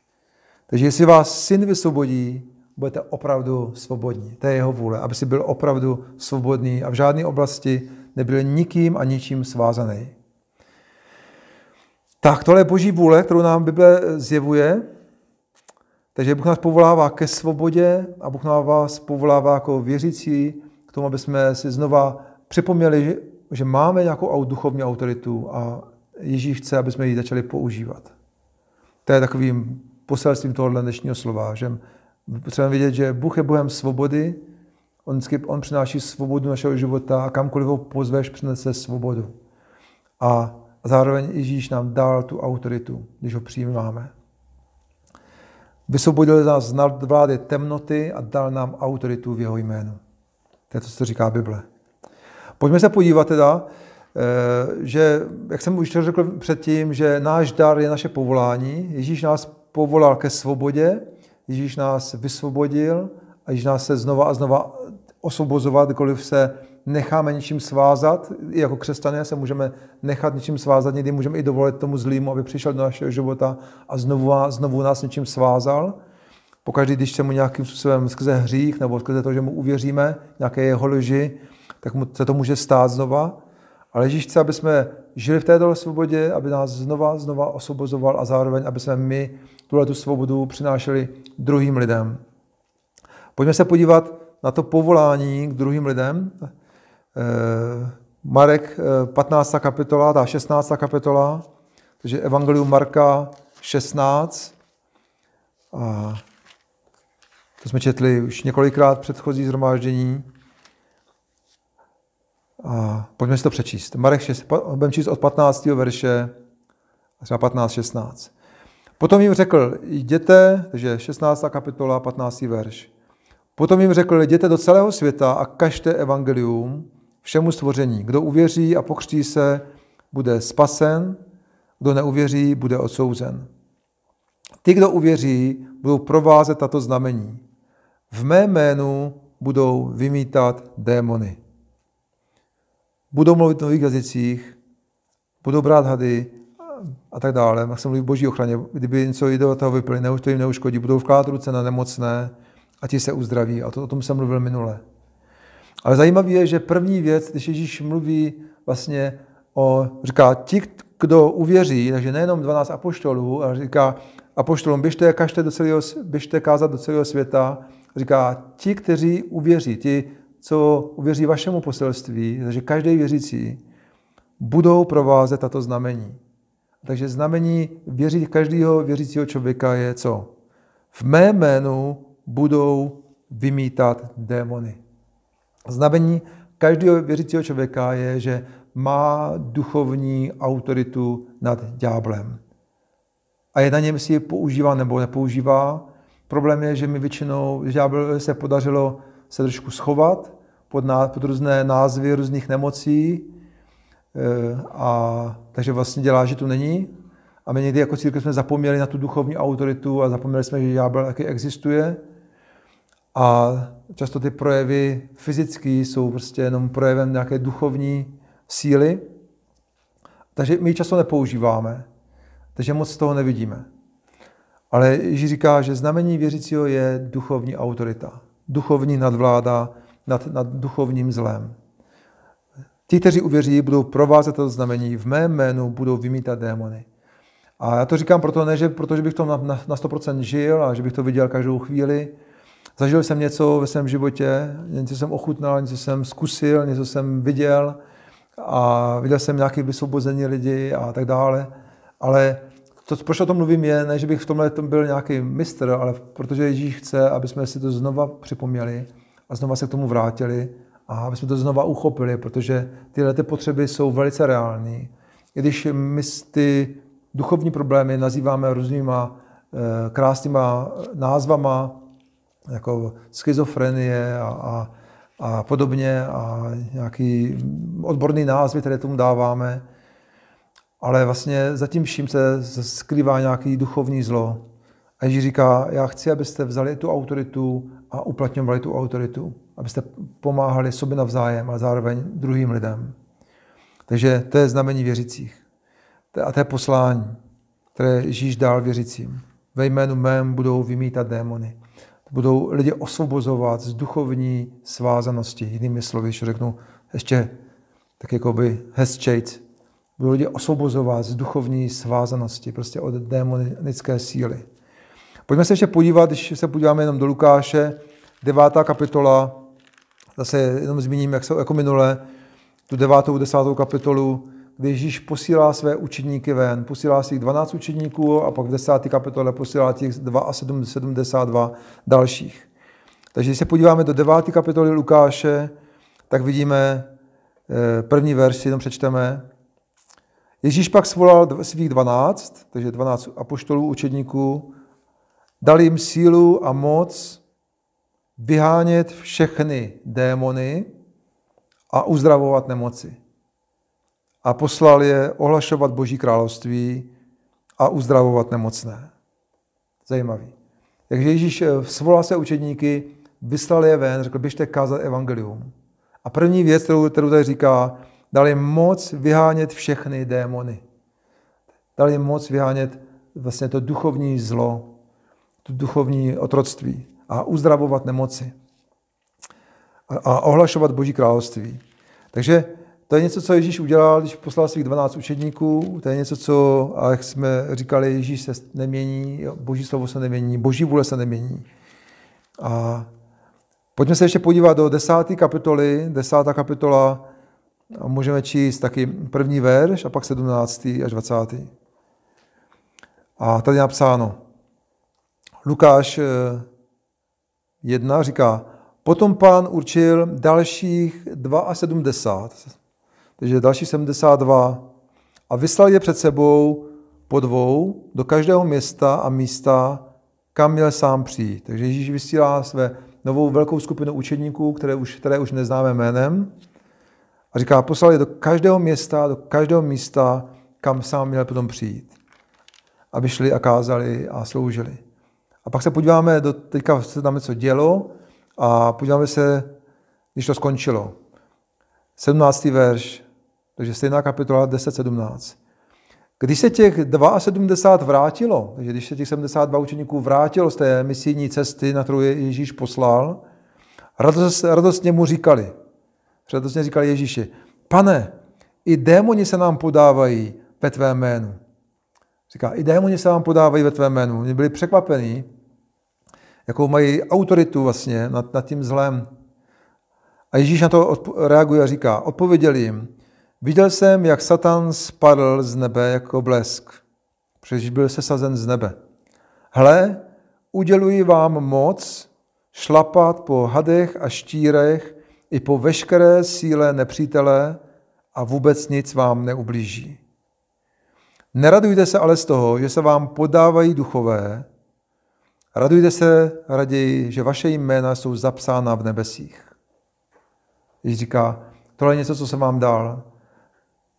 Takže jestli vás syn vysvobodí, budete opravdu svobodní. To je jeho vůle, aby si byl opravdu svobodný a v žádné oblasti nebyl nikým a ničím svázaný. Tak, tohle je boží vůle, kterou nám Bible zjevuje. Takže Bůh nás povolává ke svobodě a Bůh nás povolává jako věřící k tomu, aby jsme si znova připomněli, že máme nějakou duchovní autoritu a Ježíš chce, aby jsme ji začali používat. To je takovým poselstvím tohohle dnešního slova, že potřebujeme vědět, že Bůh je Bohem svobody, on, on přináší svobodu našeho života a kamkoliv ho pozveš, přinese svobodu. A zároveň Ježíš nám dal tu autoritu, když ho přijímáme. Vysvobodil nás z nadvlády temnoty a dal nám autoritu v jeho jménu. To je to, co říká Bible. Pojďme se podívat teda, eh, že, jak jsem už řekl předtím, že náš dar je naše povolání. Ježíš nás povolal ke svobodě, Ježíš nás vysvobodil a Ježíš nás se znova a znova osvobozovat, kdykoliv se necháme ničím svázat. I jako křesťané se můžeme nechat ničím svázat, někdy můžeme i dovolit tomu zlýmu, aby přišel do našeho života a znovu, znovu nás něčím svázal. Pokaždý, když se mu nějakým způsobem skrze hřích nebo skrze to, že mu uvěříme, nějaké jeho lži, tak mu se to může stát znova. Ale Ježíš chce, aby jsme žili v této svobodě, aby nás znova, znova osvobozoval a zároveň, aby jsme my tuhle tu svobodu přinášeli druhým lidem. Pojďme se podívat na to povolání k druhým lidem. Eh, Marek 15. Eh, kapitola, ta 16. kapitola, takže Evangelium Marka 16. A to jsme četli už několikrát předchozí zhromáždění. A pojďme si to přečíst. Marek 6, budeme číst od 15. verše, třeba 15, 16. Potom jim řekl, jděte, takže 16. kapitola, 15. verš. Potom jim řekl, jděte do celého světa a kažte evangelium všemu stvoření. Kdo uvěří a pokřtí se, bude spasen, kdo neuvěří, bude odsouzen. Ty, kdo uvěří, budou provázet tato znamení. V mé jménu budou vymítat démony budou mluvit v nových jazycích, budou brát hady a tak dále. Já jsem mluvil v boží ochraně. Kdyby něco toho vypili, to jim neuškodí. Budou vkládat ruce na nemocné a ti se uzdraví. A to, o tom jsem mluvil minule. Ale zajímavé je, že první věc, když Ježíš mluví vlastně o, říká, ti, kdo uvěří, takže nejenom 12 apoštolů, ale říká, apoštolům, běžte, kažte do celého, běžte kázat do celého světa. Říká, ti, kteří uvěří, ti, co uvěří vašemu poselství, takže každý věřící, budou provázet tato znamení. Takže znamení věří, každého věřícího člověka je co? V mé jménu budou vymítat démony. Znamení každého věřícího člověka je, že má duchovní autoritu nad ďáblem. A je na něm, si je používá nebo nepoužívá. Problém je, že mi většinou, že ďábel se podařilo se trošku schovat pod, ná, pod různé názvy různých nemocí, e, a, takže vlastně dělá, že tu není. A my někdy jako církev jsme zapomněli na tu duchovní autoritu a zapomněli jsme, že ďábel taky existuje. A často ty projevy fyzické jsou prostě jenom projevem nějaké duchovní síly. Takže my ji často nepoužíváme. Takže moc z toho nevidíme. Ale Ježíš říká, že znamení věřícího je duchovní autorita. Duchovní nadvláda nad, nad duchovním zlem. Ti, kteří uvěří, budou provázet to znamení, v mém jménu budou vymítat démony. A já to říkám proto, ne, že, protože bych to na, na, na 100% žil a že bych to viděl každou chvíli. Zažil jsem něco ve svém životě, něco jsem ochutnal, něco jsem zkusil, něco jsem viděl a viděl jsem nějaké vysvobození lidi a tak dále. Ale to, proč o tom mluvím, je, ne, že bych v tomhle tom byl nějaký mistr, ale protože Ježíš chce, aby jsme si to znova připomněli a znova se k tomu vrátili a aby jsme to znova uchopili, protože tyhle ty potřeby jsou velice reální. I když my ty duchovní problémy nazýváme různýma e, krásnýma názvama, jako schizofrenie a, a, a podobně a nějaký odborný názvy, které tomu dáváme, ale vlastně zatím vším se skrývá nějaký duchovní zlo. A Ježíš říká, já chci, abyste vzali tu autoritu a uplatňovali tu autoritu. Abyste pomáhali sobě navzájem a zároveň druhým lidem. Takže to je znamení věřících. A to je poslání, které Ježíš dal věřícím. Ve jménu mém budou vymítat démony. Budou lidi osvobozovat z duchovní svázanosti. Jinými slovy, když řeknu ještě tak jako by hezčejc, budou lidi osvobozovat z duchovní svázanosti, prostě od démonické síly. Pojďme se ještě podívat, když se podíváme jenom do Lukáše, devátá kapitola, zase jenom zmíním, jak jsou jako minule, tu devátou, desátou kapitolu, kdy Ježíš posílá své učedníky ven, posílá svých 12 učedníků a pak v desáté kapitole posílá těch 72 dalších. Takže když se podíváme do deváté kapitoly Lukáše, tak vidíme eh, první verš, jenom přečteme. Ježíš pak svolal svých dvanáct, takže dvanáct apoštolů, učedníků, dal jim sílu a moc vyhánět všechny démony a uzdravovat nemoci. A poslal je ohlašovat Boží království a uzdravovat nemocné. Zajímavý. Takže Ježíš eh, svolal se učedníky, vyslal je ven, řekl, běžte kázat evangelium. A první věc, kterou, kterou tady říká, dal jim moc vyhánět všechny démony. Dal jim moc vyhánět vlastně to duchovní zlo, to duchovní otroctví a uzdravovat nemoci a, a ohlašovat Boží království. Takže to je něco, co Ježíš udělal, když poslal svých 12 učedníků. To je něco, co, a jak jsme říkali, Ježíš se nemění, Boží slovo se nemění, Boží vůle se nemění. A pojďme se ještě podívat do desáté kapitoly. Desátá kapitola a můžeme číst taky první verš a pak 17. až 20. A tady je napsáno, Lukáš 1 eh, říká, potom pán určil dalších 72, takže další 72 a vyslal je před sebou po dvou do každého města a místa, kam měl sám přijít. Takže Ježíš vysílá své novou velkou skupinu učedníků, které už, které už neznáme jménem, a říká, poslal je do každého města, do každého místa, kam sám měl potom přijít. Aby šli a kázali a sloužili. A pak se podíváme, do, teďka se tam něco dělo a podíváme se, když to skončilo. 17. verš, takže stejná kapitola 10.17. Když se těch 72 vrátilo, takže když se těch 72 učeníků vrátilo z té misijní cesty, na kterou je Ježíš poslal, radost, radostně mu říkali, Předtím říkali Ježíši, pane, i démoni se nám podávají ve tvé jménu. Říká, i démoni se vám podávají ve tvém jménu. Oni byli překvapení, jakou mají autoritu vlastně nad, nad tím zlem. A Ježíš na to reaguje a říká, odpověděl jim, viděl jsem, jak Satan spadl z nebe jako blesk, protože byl sesazen z nebe. Hle, uděluji vám moc šlapat po hadech a štírech i po veškeré síle nepřítele a vůbec nic vám neublíží. Neradujte se ale z toho, že se vám podávají duchové, radujte se raději, že vaše jména jsou zapsána v nebesích. Ježíš říká, tohle je něco, co jsem vám dal.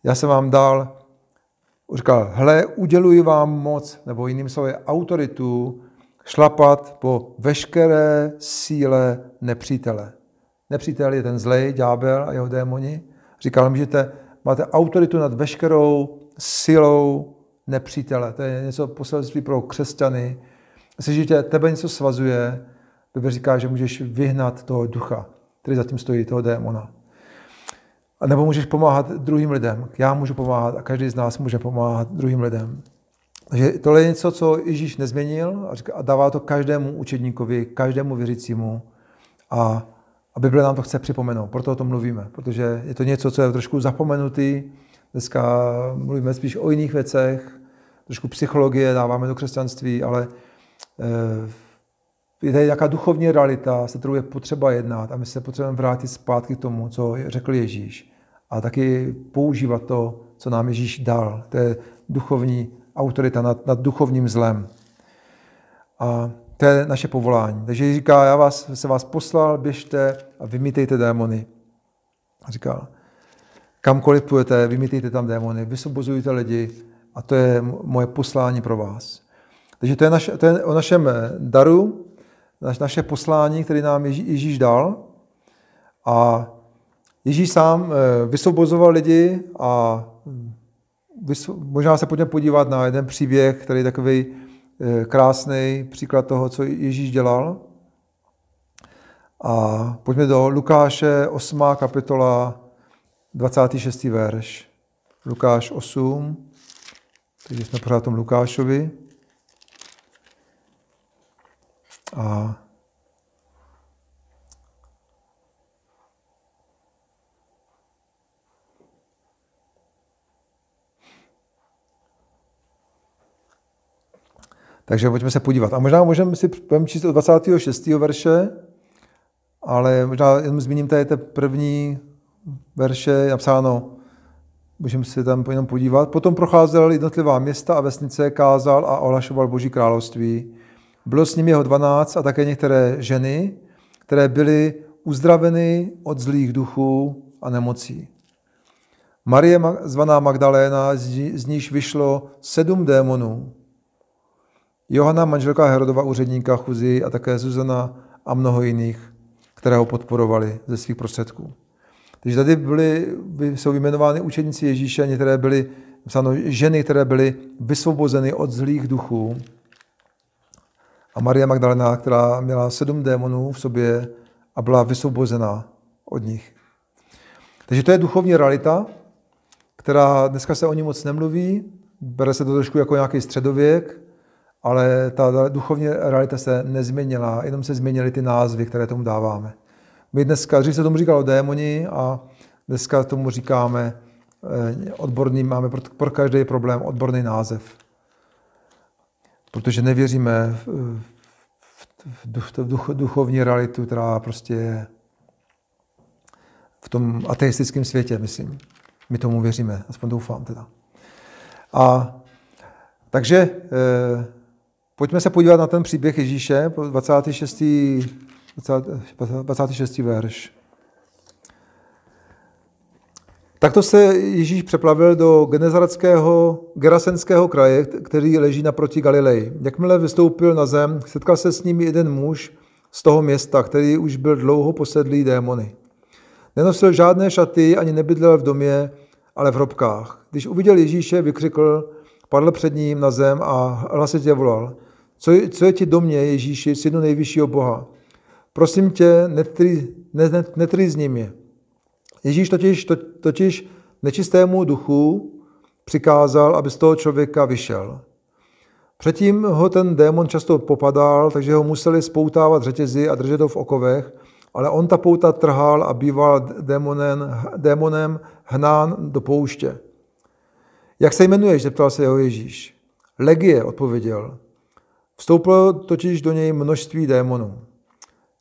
Já jsem vám dal, říkal, hle, uděluji vám moc, nebo jiným slovy autoritu, šlapat po veškeré síle nepřítele. Nepřítel je ten zlej, ďábel a jeho démoni. Říkal, můžete, máte autoritu nad veškerou silou nepřítele. To je něco poselství pro křesťany. Jestliže tě, tebe něco svazuje, Bible říká, že můžeš vyhnat toho ducha, který zatím stojí, toho démona. A nebo můžeš pomáhat druhým lidem. Já můžu pomáhat a každý z nás může pomáhat druhým lidem. Takže tohle je něco, co Ježíš nezměnil a, dává to každému učedníkovi, každému věřícímu. A, a Bible nám to chce připomenout, proto o tom mluvíme, protože je to něco, co je trošku zapomenutý. Dneska mluvíme spíš o jiných věcech, trošku psychologie dáváme do křesťanství, ale eh, je tady nějaká duchovní realita, se kterou je potřeba jednat a my se potřebujeme vrátit zpátky k tomu, co řekl Ježíš a taky používat to, co nám Ježíš dal. To je duchovní autorita nad, nad duchovním zlem. A to je naše povolání. Takže říká, já vás, se vás poslal, běžte a vymítejte démony. A říkal, kamkoliv půjdete, vymítejte tam démony, vysvobozujte lidi a to je moje poslání pro vás. Takže to je, naše, to je o našem daru, naše poslání, který nám Ježíš dal. A Ježíš sám eh, vysvobozoval lidi a možná se pojďme podívat na jeden příběh, který je takový eh, krásný příklad toho, co Ježíš dělal. A pojďme do Lukáše 8. kapitola 26. verš. Lukáš 8, takže jsme pořád tom Lukášovi. A Takže pojďme se podívat. A možná můžeme si číst od 26. verše, ale možná jenom zmíním tady té první verše, je napsáno, můžeme se tam jenom podívat. Potom procházel jednotlivá města a vesnice, kázal a ohlašoval Boží království. Bylo s ním jeho dvanáct a také některé ženy, které byly uzdraveny od zlých duchů a nemocí. Marie zvaná Magdaléna, z níž vyšlo sedm démonů. Johana, manželka Herodova úředníka Chuzi a také Zuzana a mnoho jiných, které ho podporovali ze svých prostředků. Takže tady byly, jsou vyjmenovány učeníci Ježíše, některé byly psáno, ženy, které byly vysvobozeny od zlých duchů. A Maria Magdalena, která měla sedm démonů v sobě a byla vysvobozena od nich. Takže to je duchovní realita, která dneska se o ní moc nemluví, bere se to trošku jako nějaký středověk, ale ta duchovní realita se nezměnila, jenom se změnily ty názvy, které tomu dáváme. My dneska, dřív se tomu říkalo démoni a dneska tomu říkáme eh, odborný, máme pro, pro každý problém odborný název. Protože nevěříme v, v, v duch, duchovní realitu, která prostě je v tom ateistickém světě, myslím. My tomu věříme, aspoň doufám teda. A takže eh, Pojďme se podívat na ten příběh Ježíše, 26. 26. verš. Takto se Ježíš přeplavil do Genezareckého, Gerasenského kraje, který leží naproti Galileji. Jakmile vystoupil na zem, setkal se s ním jeden muž z toho města, který už byl dlouho posedlý démony. Nenosil žádné šaty, ani nebydlel v domě, ale v hrobkách. Když uviděl Ježíše, vykřikl, padl před ním na zem a hlasitě volal – co, je, co je ti do mě, Ježíši, synu nejvyššího Boha? Prosím tě, netry, net, netrýzni mě. Ježíš totiž, to, totiž nečistému duchu přikázal, aby z toho člověka vyšel. Předtím ho ten démon často popadal, takže ho museli spoutávat řetězy a držet ho v okovech, ale on ta pouta trhal a býval démonem, démonem hnán do pouště. Jak se jmenuješ? zeptal se jeho Ježíš. Legie, odpověděl. Vstoupilo totiž do něj množství démonů.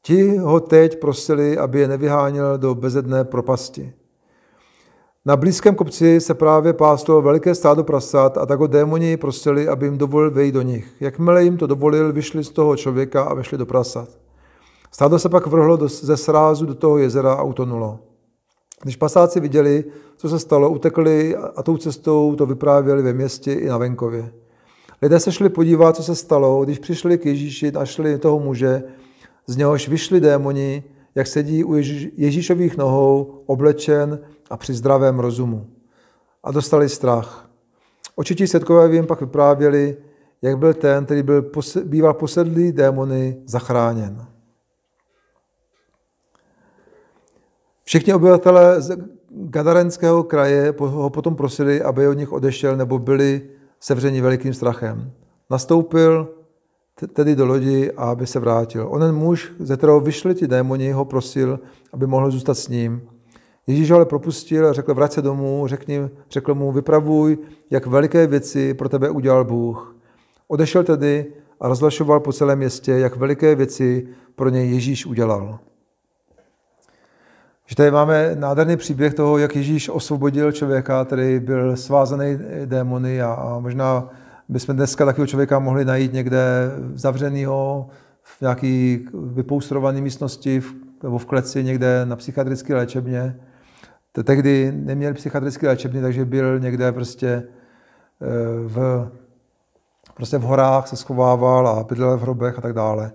Ti ho teď prosili, aby je nevyháněl do bezedné propasti. Na blízkém kopci se právě páslo veliké stádo prasat a tak ho démoni prosili, aby jim dovolil vejít do nich. Jakmile jim to dovolil, vyšli z toho člověka a vešli do prasat. Stádo se pak vrhlo do, ze srázu do toho jezera a utonulo. Když pasáci viděli, co se stalo, utekli a tou cestou to vyprávěli ve městě i na venkově. Lidé se šli podívat, co se stalo, když přišli k Ježíši, našli toho muže, z něhož vyšli démoni, jak sedí u Ježíšových nohou, oblečen a při zdravém rozumu. A dostali strach. Očití světkové jim pak vyprávěli, jak byl ten, který byl, býval posedlý démony, zachráněn. Všichni obyvatelé z Gadarenského kraje ho potom prosili, aby od nich odešel, nebo byli sevřeni velikým strachem. Nastoupil tedy do lodi a aby se vrátil. Onen muž, ze kterého vyšli ti démoni, ho prosil, aby mohl zůstat s ním. Ježíš ale propustil a řekl, vrať se domů, řekni, řekl mu, vypravuj, jak veliké věci pro tebe udělal Bůh. Odešel tedy a rozhlašoval po celém městě, jak veliké věci pro něj Ježíš udělal. Že tady máme nádherný příběh toho, jak Ježíš osvobodil člověka, který byl svázaný démony a, a možná bychom dneska takového člověka mohli najít někde zavřenýho v nějaký vypoustrované místnosti nebo v kleci někde na psychiatrické léčebně. Tehdy neměl psychiatrické léčebny, takže byl někde prostě eh, v, prostě v horách se schovával a bydlel v hrobech a tak dále.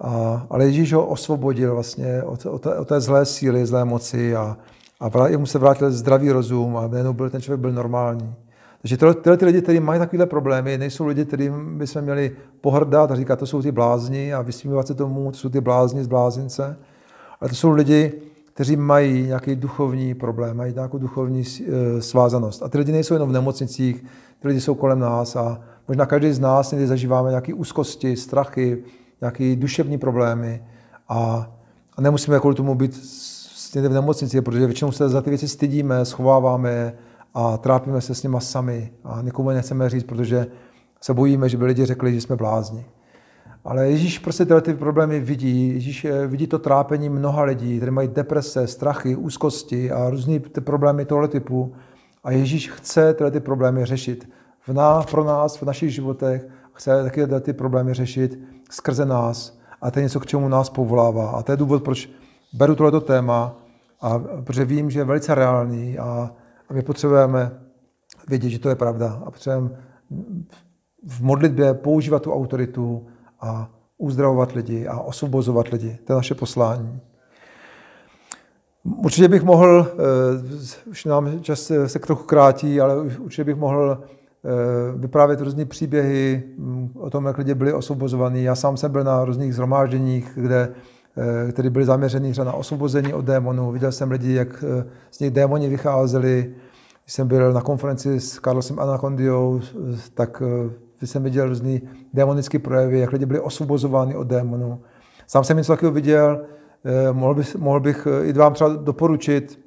A, ale Ježíš ho osvobodil vlastně od, od, té, od té zlé síly, zlé moci a, a mu se vrátil zdravý rozum a najednou byl, ten člověk byl normální. Takže tyhle, tyhle ty lidi, kteří mají takovéhle problémy, nejsou lidi, kterým bychom měli pohrdat a říkat, to jsou ty blázni a vysmívat se tomu, to jsou ty blázni z blázince. Ale to jsou lidi, kteří mají nějaký duchovní problém, mají nějakou duchovní eh, svázanost. A ty lidi nejsou jenom v nemocnicích, ty lidi jsou kolem nás a možná každý z nás někdy zažíváme nějaké úzkosti, strachy, nějaké duševní problémy a, a nemusíme kvůli tomu být v nemocnici, protože většinou se za ty věci stydíme, schováváme je a trápíme se s nima sami a nikomu nechceme říct, protože se bojíme, že by lidi řekli, že jsme blázni. Ale Ježíš prostě tyhle ty problémy vidí. Ježíš eh, vidí to trápení mnoha lidí, kteří mají deprese, strachy, úzkosti a různé ty problémy tohle typu. A Ježíš chce tyhle ty problémy řešit v nás, pro nás, v našich životech. Chce taky tyhle ty problémy řešit skrze nás. A to je něco, k čemu nás povolává. A to je důvod, proč beru tohleto téma, a protože vím, že je velice reálný a, a my potřebujeme vědět, že to je pravda. A potřebujeme v modlitbě používat tu autoritu a uzdravovat lidi a osvobozovat lidi. To je naše poslání. Určitě bych mohl, eh, už nám čas se trochu krátí, ale určitě bych mohl vyprávět různé příběhy mm, o tom, jak lidi byli osvobozovaní. Já sám jsem byl na různých zhromážděních, kde eh, které byly zaměřené na osvobození od démonů. Viděl jsem lidi, jak z nich démoni vycházeli. Když jsem byl na konferenci s Carlosem Anacondiou, tak jsem viděl různé démonické projevy, jak lidi byli osvobozováni od démonů. Sám jsem něco takového viděl, eh, mohl bych, mohl bych eh, i vám třeba doporučit,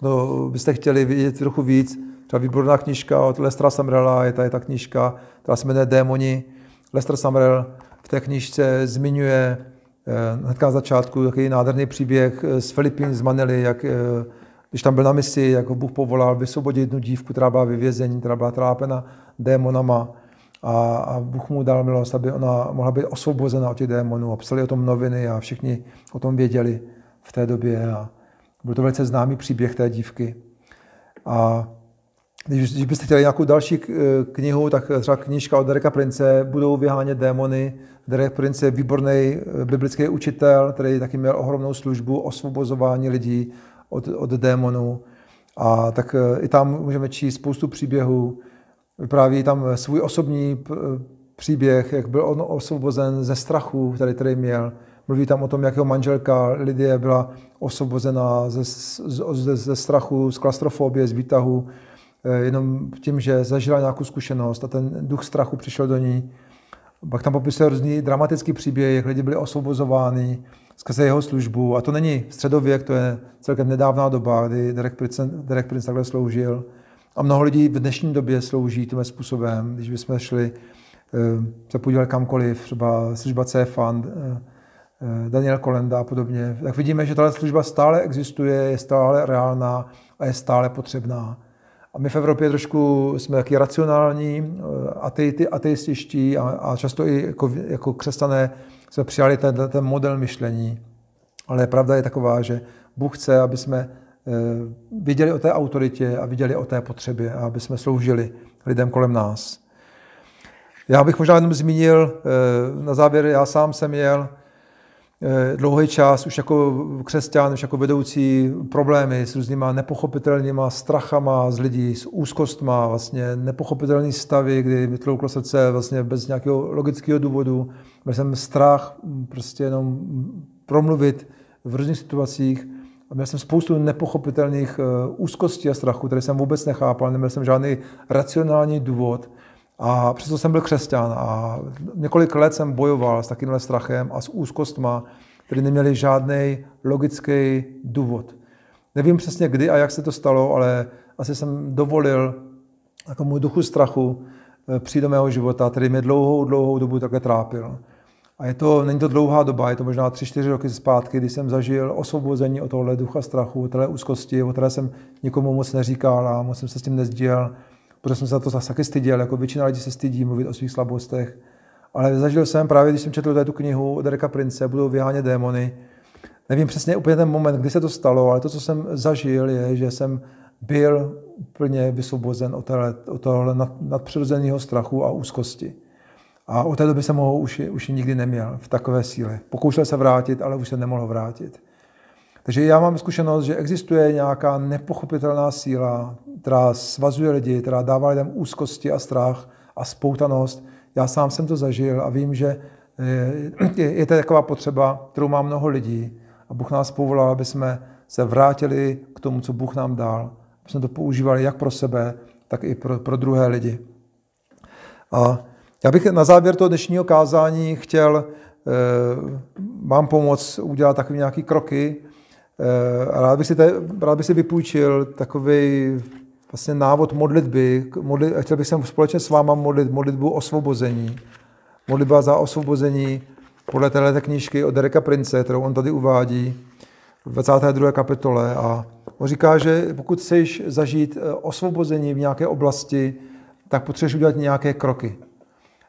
kdo byste chtěli vidět trochu víc, třeba výborná knižka od Lestra Samrela, je tady ta knižka, která se jmenuje Démoni. Lester Samrel v té knižce zmiňuje eh, hnedka na začátku takový nádherný příběh z Filipín, z Manily, jak když tam byl na misi, jak ho Bůh povolal vysvobodit jednu dívku, která byla vyvězení, která byla trápena démonama a, a Bůh mu dal milost, aby ona mohla být osvobozena od těch démonů. A psali o tom noviny a všichni o tom věděli v té době. A byl to velice známý příběh té dívky. A když, když byste chtěli nějakou další knihu, tak třeba knížka od Dereka Prince, Budou vyhánět démony. Derek Prince je výborný eh, biblický učitel, který taky měl ohromnou službu osvobozování lidí od, od démonů. A tak eh, i tam můžeme číst spoustu příběhů, Vypráví tam svůj osobní příběh, jak byl on osvobozen ze strachu, který tady měl. Mluví tam o tom, jak jeho manželka Lidie byla osvobozena ze, ze, ze strachu, z klastrofobie, z výtahu. Eh, jenom tím, že zažila nějakou zkušenost a ten duch strachu přišel do ní. Pak tam popisuje různý dramatický příběh, jak lidi byli osvobozováni skrze jeho službu. A to není středověk, to je celkem nedávná doba, kdy Derek Prince, Derek Prince takhle sloužil. A mnoho lidí v dnešní době slouží tímhle způsobem. Když bychom šli eh, se podívat kamkoliv, třeba služba eh, eh, Daniel Kolenda a podobně, tak vidíme, že tahle služba stále existuje, je stále reálná a je stále potřebná. A my v Evropě trošku jsme taky racionální, ateisty, ateistiští a, a často i jako, jako křesťané jsme přijali ten, ten model myšlení. Ale pravda je taková, že Bůh chce, aby jsme viděli o té autoritě a viděli o té potřebě a aby jsme sloužili lidem kolem nás. Já bych možná jenom zmínil, na závěr, já sám jsem měl dlouhý čas už jako křesťan, už jako vedoucí problémy s různýma nepochopitelnýma strachama z lidí, s úzkostma, vlastně nepochopitelný stavy, kdy mi tlouklo srdce vlastně bez nějakého logického důvodu. Měl jsem strach prostě jenom promluvit v různých situacích a měl jsem spoustu nepochopitelných úzkostí a strachu, které jsem vůbec nechápal, neměl jsem žádný racionální důvod. A přesto jsem byl křesťan a několik let jsem bojoval s takovýmhle strachem a s úzkostma, které neměly žádný logický důvod. Nevím přesně kdy a jak se to stalo, ale asi jsem dovolil takovému duchu strachu přijít do mého života, který mě dlouhou, dlouhou dobu takhle trápil. A je to, není to dlouhá doba, je to možná 3-4 roky zpátky, kdy jsem zažil osvobození od tohle ducha strachu, od téhle úzkosti, o které jsem nikomu moc neříkal a moc jsem se s tím nezdělil protože jsem se za to zase taky styděl, jako většina lidí se stydí mluvit o svých slabostech. Ale zažil jsem právě, když jsem četl tu knihu Dereka Prince, budou vyhánět démony. Nevím přesně úplně ten moment, kdy se to stalo, ale to, co jsem zažil, je, že jsem byl úplně vysvobozen od, tohle, od tohle nad, nadpřirozeného strachu a úzkosti. A od té doby jsem ho už, už nikdy neměl v takové síle. Pokoušel se vrátit, ale už se nemohl vrátit. Takže já mám zkušenost, že existuje nějaká nepochopitelná síla, která svazuje lidi, která dává lidem úzkosti a strach a spoutanost. Já sám jsem to zažil a vím, že eh, je to taková potřeba, kterou má mnoho lidí. A Bůh nás povolal, aby jsme se vrátili k tomu, co Bůh nám dal. Aby jsme to používali jak pro sebe, tak i pro, pro druhé lidi. A já bych na závěr toho dnešního kázání chtěl eh, vám pomoct udělat takové nějaké kroky, Eh, rád bych si, te, rád bych si vypůjčil takový vlastně návod modlitby. Modlit, chtěl bych se společně s váma modlit modlitbu osvobození. Modlitba za osvobození podle této knížky od Dereka Prince, kterou on tady uvádí v 22. kapitole. A on říká, že pokud chceš zažít eh, osvobození v nějaké oblasti, tak potřebuješ udělat nějaké kroky.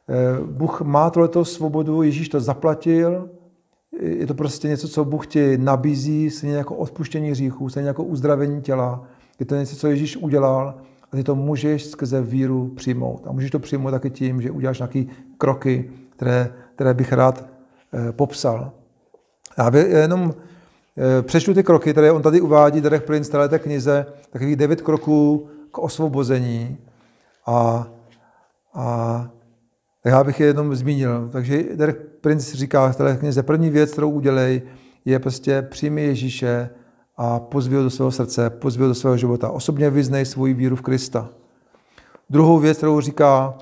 Eh, Bůh má tohleto svobodu, Ježíš to zaplatil, je to prostě něco, co Bůh ti nabízí, stejně jako odpuštění hříchů, stejně jako uzdravení těla. Je to něco, co Ježíš udělal a ty to můžeš skrze víru přijmout. A můžeš to přijmout taky tím, že uděláš nějaké kroky, které, které bych rád eh, popsal. Já jenom eh, přečtu ty kroky, které on tady uvádí, Derek Prince, té knize, takových devět kroků k osvobození. A, a já bych je jenom zmínil. Takže Derek Prince říká knize, první věc, kterou udělej, je prostě přijmi Ježíše a pozvi ho do svého srdce, pozvi ho do svého života. Osobně vyznej svoji víru v Krista. Druhou věc, kterou říká,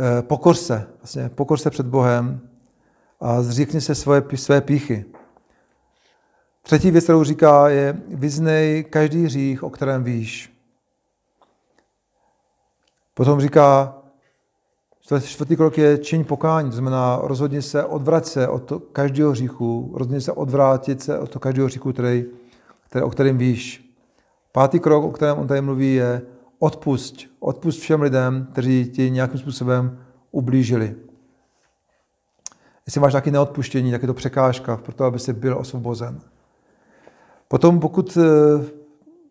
eh, pokor se, vlastně pokor se před Bohem a zříkni se své, své píchy. Třetí věc, kterou říká, je vyznej každý hřích, o kterém víš. Potom říká, Čtvrtý krok je čiň pokání, to znamená rozhodně se odvrať se od to, každého hříchu, rozhodně se odvrátit se od toho každého hříchu, který, který, o kterém víš. Pátý krok, o kterém on tady mluví, je odpust. Odpust všem lidem, kteří ti nějakým způsobem ublížili. Jestli máš nějaké neodpuštění, tak je to překážka pro to, aby jsi byl osvobozen. Potom, pokud eh,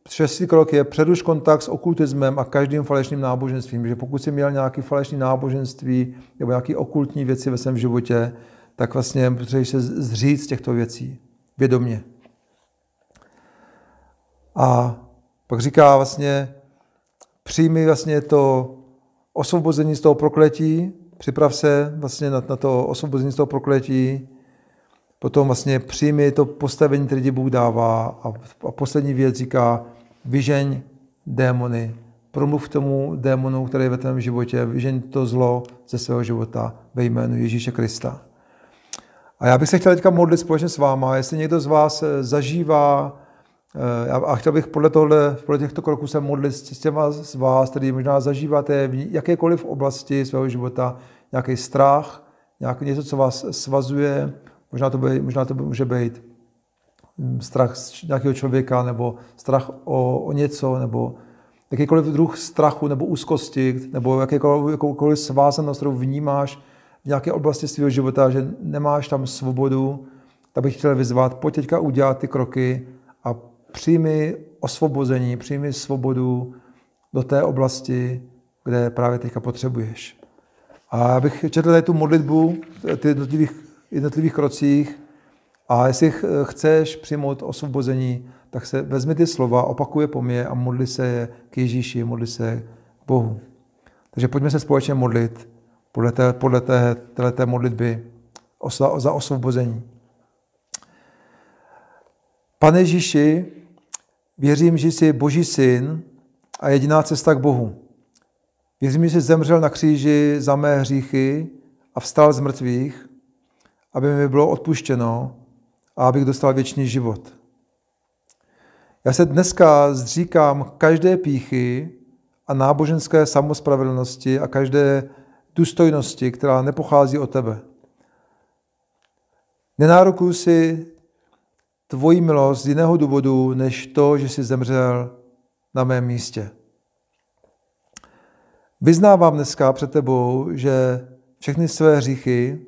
Šestý krok je předuš kontakt s okultismem a každým falešným náboženstvím. Že pokud jsi měl nějaký falešný náboženství nebo nějaké okultní věci ve svém životě, tak vlastně potřebuješ se zříct těchto věcí vědomě. A pak říká vlastně, přijmi vlastně to osvobození z toho prokletí, připrav se vlastně na, na to osvobození z toho prokletí, potom vlastně přijmi to postavení, které ti Bůh dává a, a poslední věc říká, vyžeň démony. Promluv tomu démonu, který je ve tvém životě, vyžeň to zlo ze svého života ve jménu Ježíše Krista. A já bych se chtěl teďka modlit společně s váma, jestli někdo z vás eh, zažívá, eh, a chtěl bych podle, tohle, podle těchto kroků se modlit s těma z vás, který možná zažíváte v jakékoliv oblasti svého života nějaký strach, nějak něco, co vás svazuje, možná to, by, možná to může být strach z nějakého člověka, nebo strach o, o něco, nebo jakýkoliv druh strachu nebo úzkosti, nebo jakékoliv, jakoukoliv svázanost, kterou vnímáš v nějaké oblasti svého života, že nemáš tam svobodu, tak bych chtěl vyzvat, pojď teďka udělat ty kroky a přijmi osvobození, přijmi svobodu do té oblasti, kde právě teďka potřebuješ. A já bych četl tady tu modlitbu, ty jednotlivých, jednotlivých krocích a jestli chceš přijmout osvobození, tak se vezmi ty slova, opakuje po mně a modli se k Ježíši, modli se k Bohu. Takže pojďme se společně modlit podle té, podle té, té, té modlitby za osvobození. Pane Ježíši, věřím, že jsi Boží syn a jediná cesta k Bohu. Věřím, že jsi zemřel na kříži za mé hříchy a vstal z mrtvých, aby mi bylo odpuštěno a abych dostal věčný život. Já se dneska zříkám každé píchy a náboženské samospravedlnosti a každé důstojnosti, která nepochází od tebe. Nenárokuji si tvoji milost z jiného důvodu, než to, že jsi zemřel na mém místě. Vyznávám dneska před tebou, že všechny své hříchy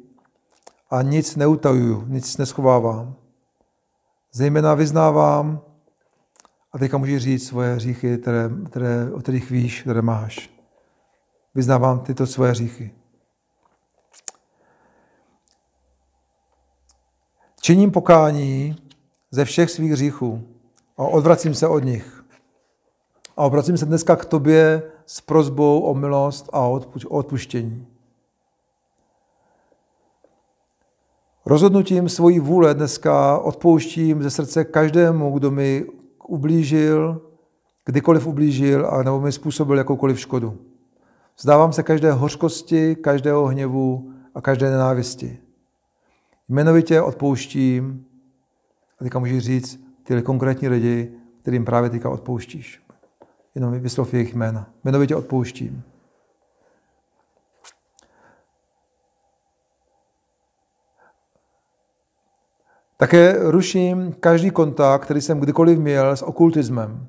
a nic neutajuju, nic neschovávám. Zejména vyznávám, a teďka můžeš říct svoje hříchy, které, které, o kterých víš, které máš. Vyznávám tyto svoje hříchy. Činím pokání ze všech svých hříchů a odvracím se od nich. A obracím se dneska k tobě s prozbou o milost a odpuštění. Rozhodnutím svojí vůle dneska odpouštím ze srdce každému, kdo mi ublížil, kdykoliv ublížil, a nebo mi způsobil jakoukoliv škodu. Zdávám se každé hořkosti, každého hněvu a každé nenávisti. Jmenovitě odpouštím, a teďka můžeš říct, ty konkrétní lidi, kterým právě teďka odpouštíš. Jenom vyslov jejich jména. Jmenovitě odpouštím. Také ruším každý kontakt, který jsem kdykoliv měl s okultismem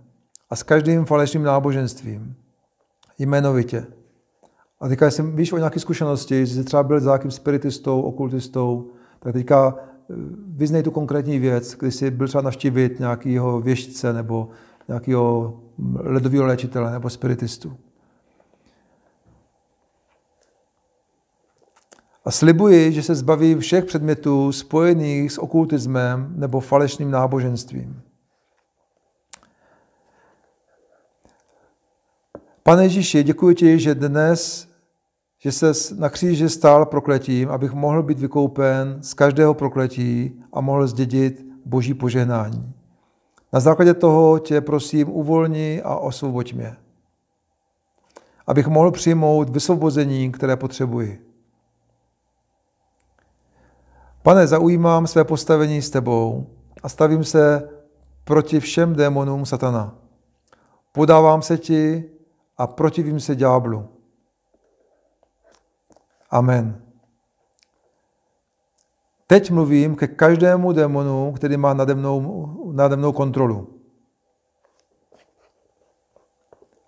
a s každým falešným náboženstvím. Jmenovitě. A teďka, jestli víš o nějaké zkušenosti, že jsi třeba byl za nějakým spiritistou, okultistou, tak teďka eh, vyznej tu konkrétní věc, když jsi byl třeba navštívit nějakého věžce nebo nějakého ledového léčitele nebo spiritistu. A slibuji, že se zbaví všech předmětů spojených s okultismem nebo falešným náboženstvím. Pane Ježíši, děkuji ti, že dnes, že se na kříži stál prokletím, abych mohl být vykoupen z každého prokletí a mohl zdědit boží požehnání. Na základě toho tě prosím uvolni a osvoboď mě. Abych mohl přijmout vysvobození, které potřebuji. Pane, zaujímám své postavení s tebou a stavím se proti všem démonům satana. Podávám se ti a protivím se ďáblu. Amen. Teď mluvím ke každému démonu, který má nade mnou, nade mnou kontrolu.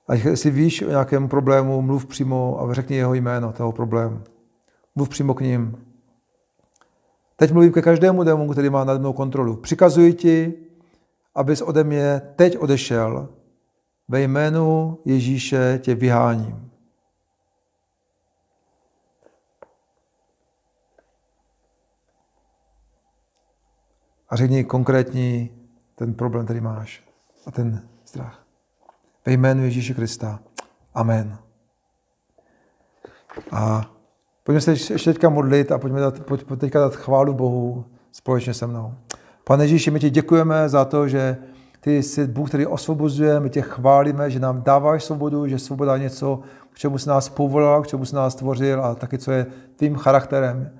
A jestli víš o nějakém problému, mluv přímo a řekni jeho jméno toho problému. Mluv přímo k ním. Teď mluvím ke každému démonu, který má nad mnou kontrolu. Přikazuji ti, abys ode mě teď odešel. Ve jménu Ježíše tě vyháním. A řekni konkrétní ten problém, který máš a ten strach. Ve jménu Ježíše Krista. Amen. A Pojďme se ještě teďka modlit a pojďme dát, pojď, teďka dát chválu Bohu společně se mnou. Pane Ježíši, my ti děkujeme za to, že Ty jsi Bůh, který osvobozuje, my tě chválíme, že nám dáváš svobodu, že svoboda je něco, k čemu jsi nás povolal, k čemu jsi nás stvořil a taky co je tvým charakterem.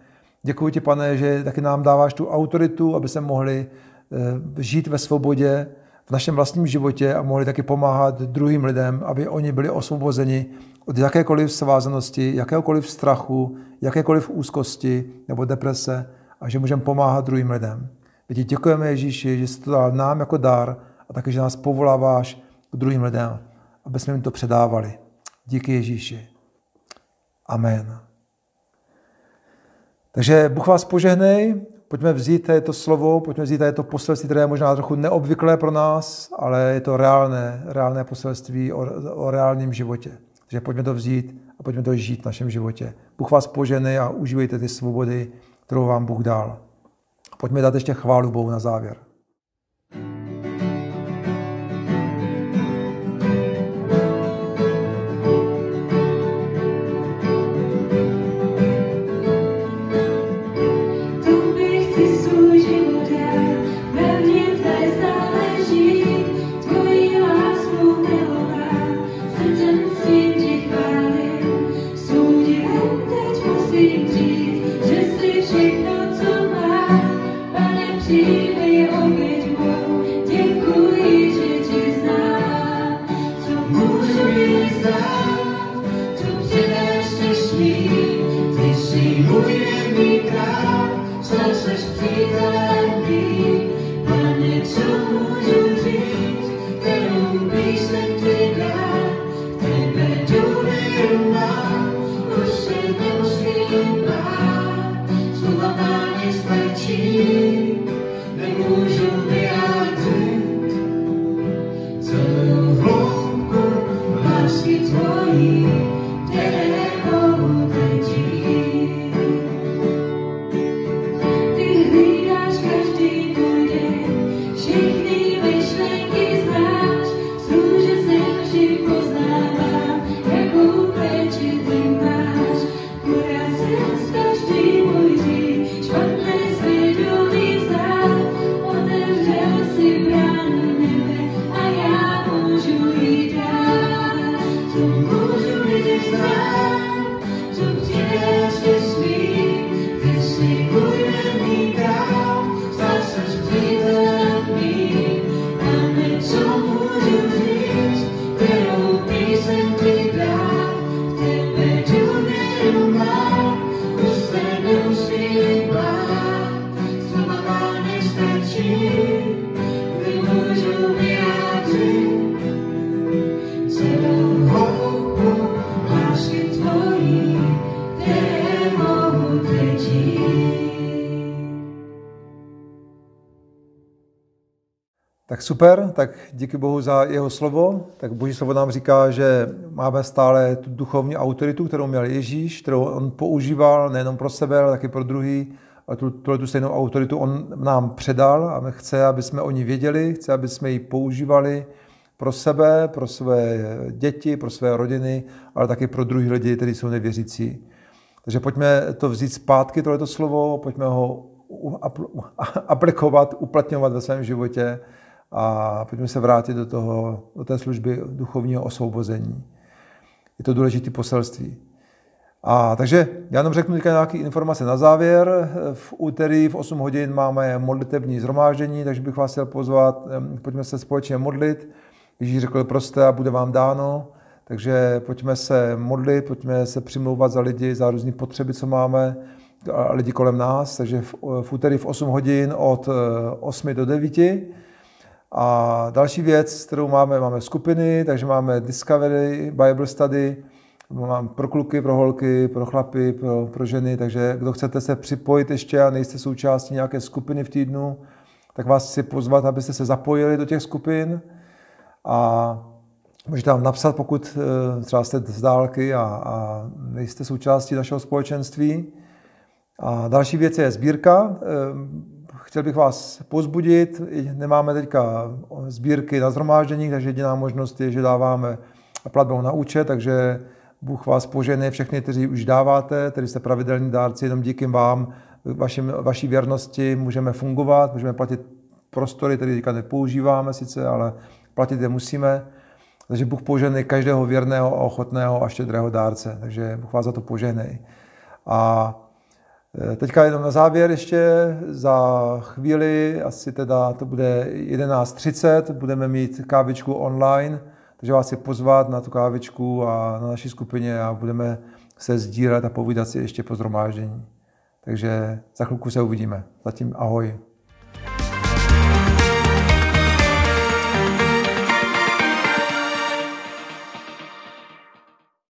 Děkuji ti, pane, že taky nám dáváš tu autoritu, aby se mohli eh, žít ve svobodě našem vlastním životě a mohli taky pomáhat druhým lidem, aby oni byli osvobozeni od jakékoliv svázanosti, jakéhokoliv strachu, jakékoliv úzkosti nebo deprese a že můžeme pomáhat druhým lidem. My ti děkujeme, Ježíši, že jsi to dal nám jako dar a taky, že nás povoláváš k druhým lidem, aby jsme jim to předávali. Díky Ježíši. Amen. Takže Bůh vás požehnej, pojďme vzít to slovo, pojďme vzít to poselství, které je možná trochu neobvyklé pro nás, ale je to reálné, reálné poselství o, o reálném životě. Takže pojďme to vzít a pojďme to žít v našem životě. Bůh vás požehnej a užívejte ty svobody, kterou vám Bůh dal. Pojďme dát ještě chválu Bohu na závěr. Tak super, tak díky Bohu za jeho slovo. Tak Boží slovo nám říká, že máme stále tu duchovní autoritu, kterou měl Ježíš, kterou on používal nejenom pro sebe, ale taky pro druhý. A tu, tuhle tu stejnou autoritu on nám předal a chce, aby jsme o ní věděli, chce, aby jsme ji používali pro sebe, pro své děti, pro své rodiny, ale taky pro druhý lidi, kteří jsou nevěřící. Takže pojďme to vzít zpátky, tohleto slovo, pojďme ho aplikovat, uplatňovat ve svém životě a pojďme se vrátit do, toho, do té služby duchovního osvobození. Je to důležité poselství. A takže já jenom řeknu nějaké informace na závěr. V úterý v 8 hodin máme modlitební zhromáždění, takže bych vás chtěl pozvat, pojďme se společně modlit. Ježíš řekl, proste a bude vám dáno. Takže pojďme se modlit, pojďme se přimlouvat za lidi, za různé potřeby, co máme, a lidi kolem nás. Takže v, v úterý v 8 hodin od eh, 8 do 9. A další věc, kterou máme, máme skupiny, takže máme Discovery, Bible Study, mám pro kluky, pro holky, pro chlapy, pro, pro ženy, takže kdo chcete se připojit ještě a nejste součástí nějaké skupiny v týdnu, tak vás chci pozvat, abyste se zapojili do těch skupin a můžete tam napsat, pokud eh, třeba jste z dálky a, a nejste součástí našeho společenství. A další věc je sbírka. Chtěl bych vás pozbudit, nemáme teďka sbírky na zhromáždění, takže jediná možnost je, že dáváme platbou na účet, takže Bůh vás požene všechny, kteří už dáváte, kteří jste pravidelní dárci, jenom díky vám, vašim, vaší věrnosti můžeme fungovat, můžeme platit prostory, které teďka nepoužíváme sice, ale platit je musíme. Takže Bůh požehnej každého věrného a ochotného a štědrého dárce. Takže Bůh vás za to požehnej. A teďka jenom na závěr ještě, za chvíli, asi teda to bude 11.30, budeme mít kávičku online, takže vás je pozvat na tu kávičku a na naší skupině a budeme se sdílet a povídat si ještě po zhromáždění. Takže za chvilku se uvidíme. Zatím ahoj.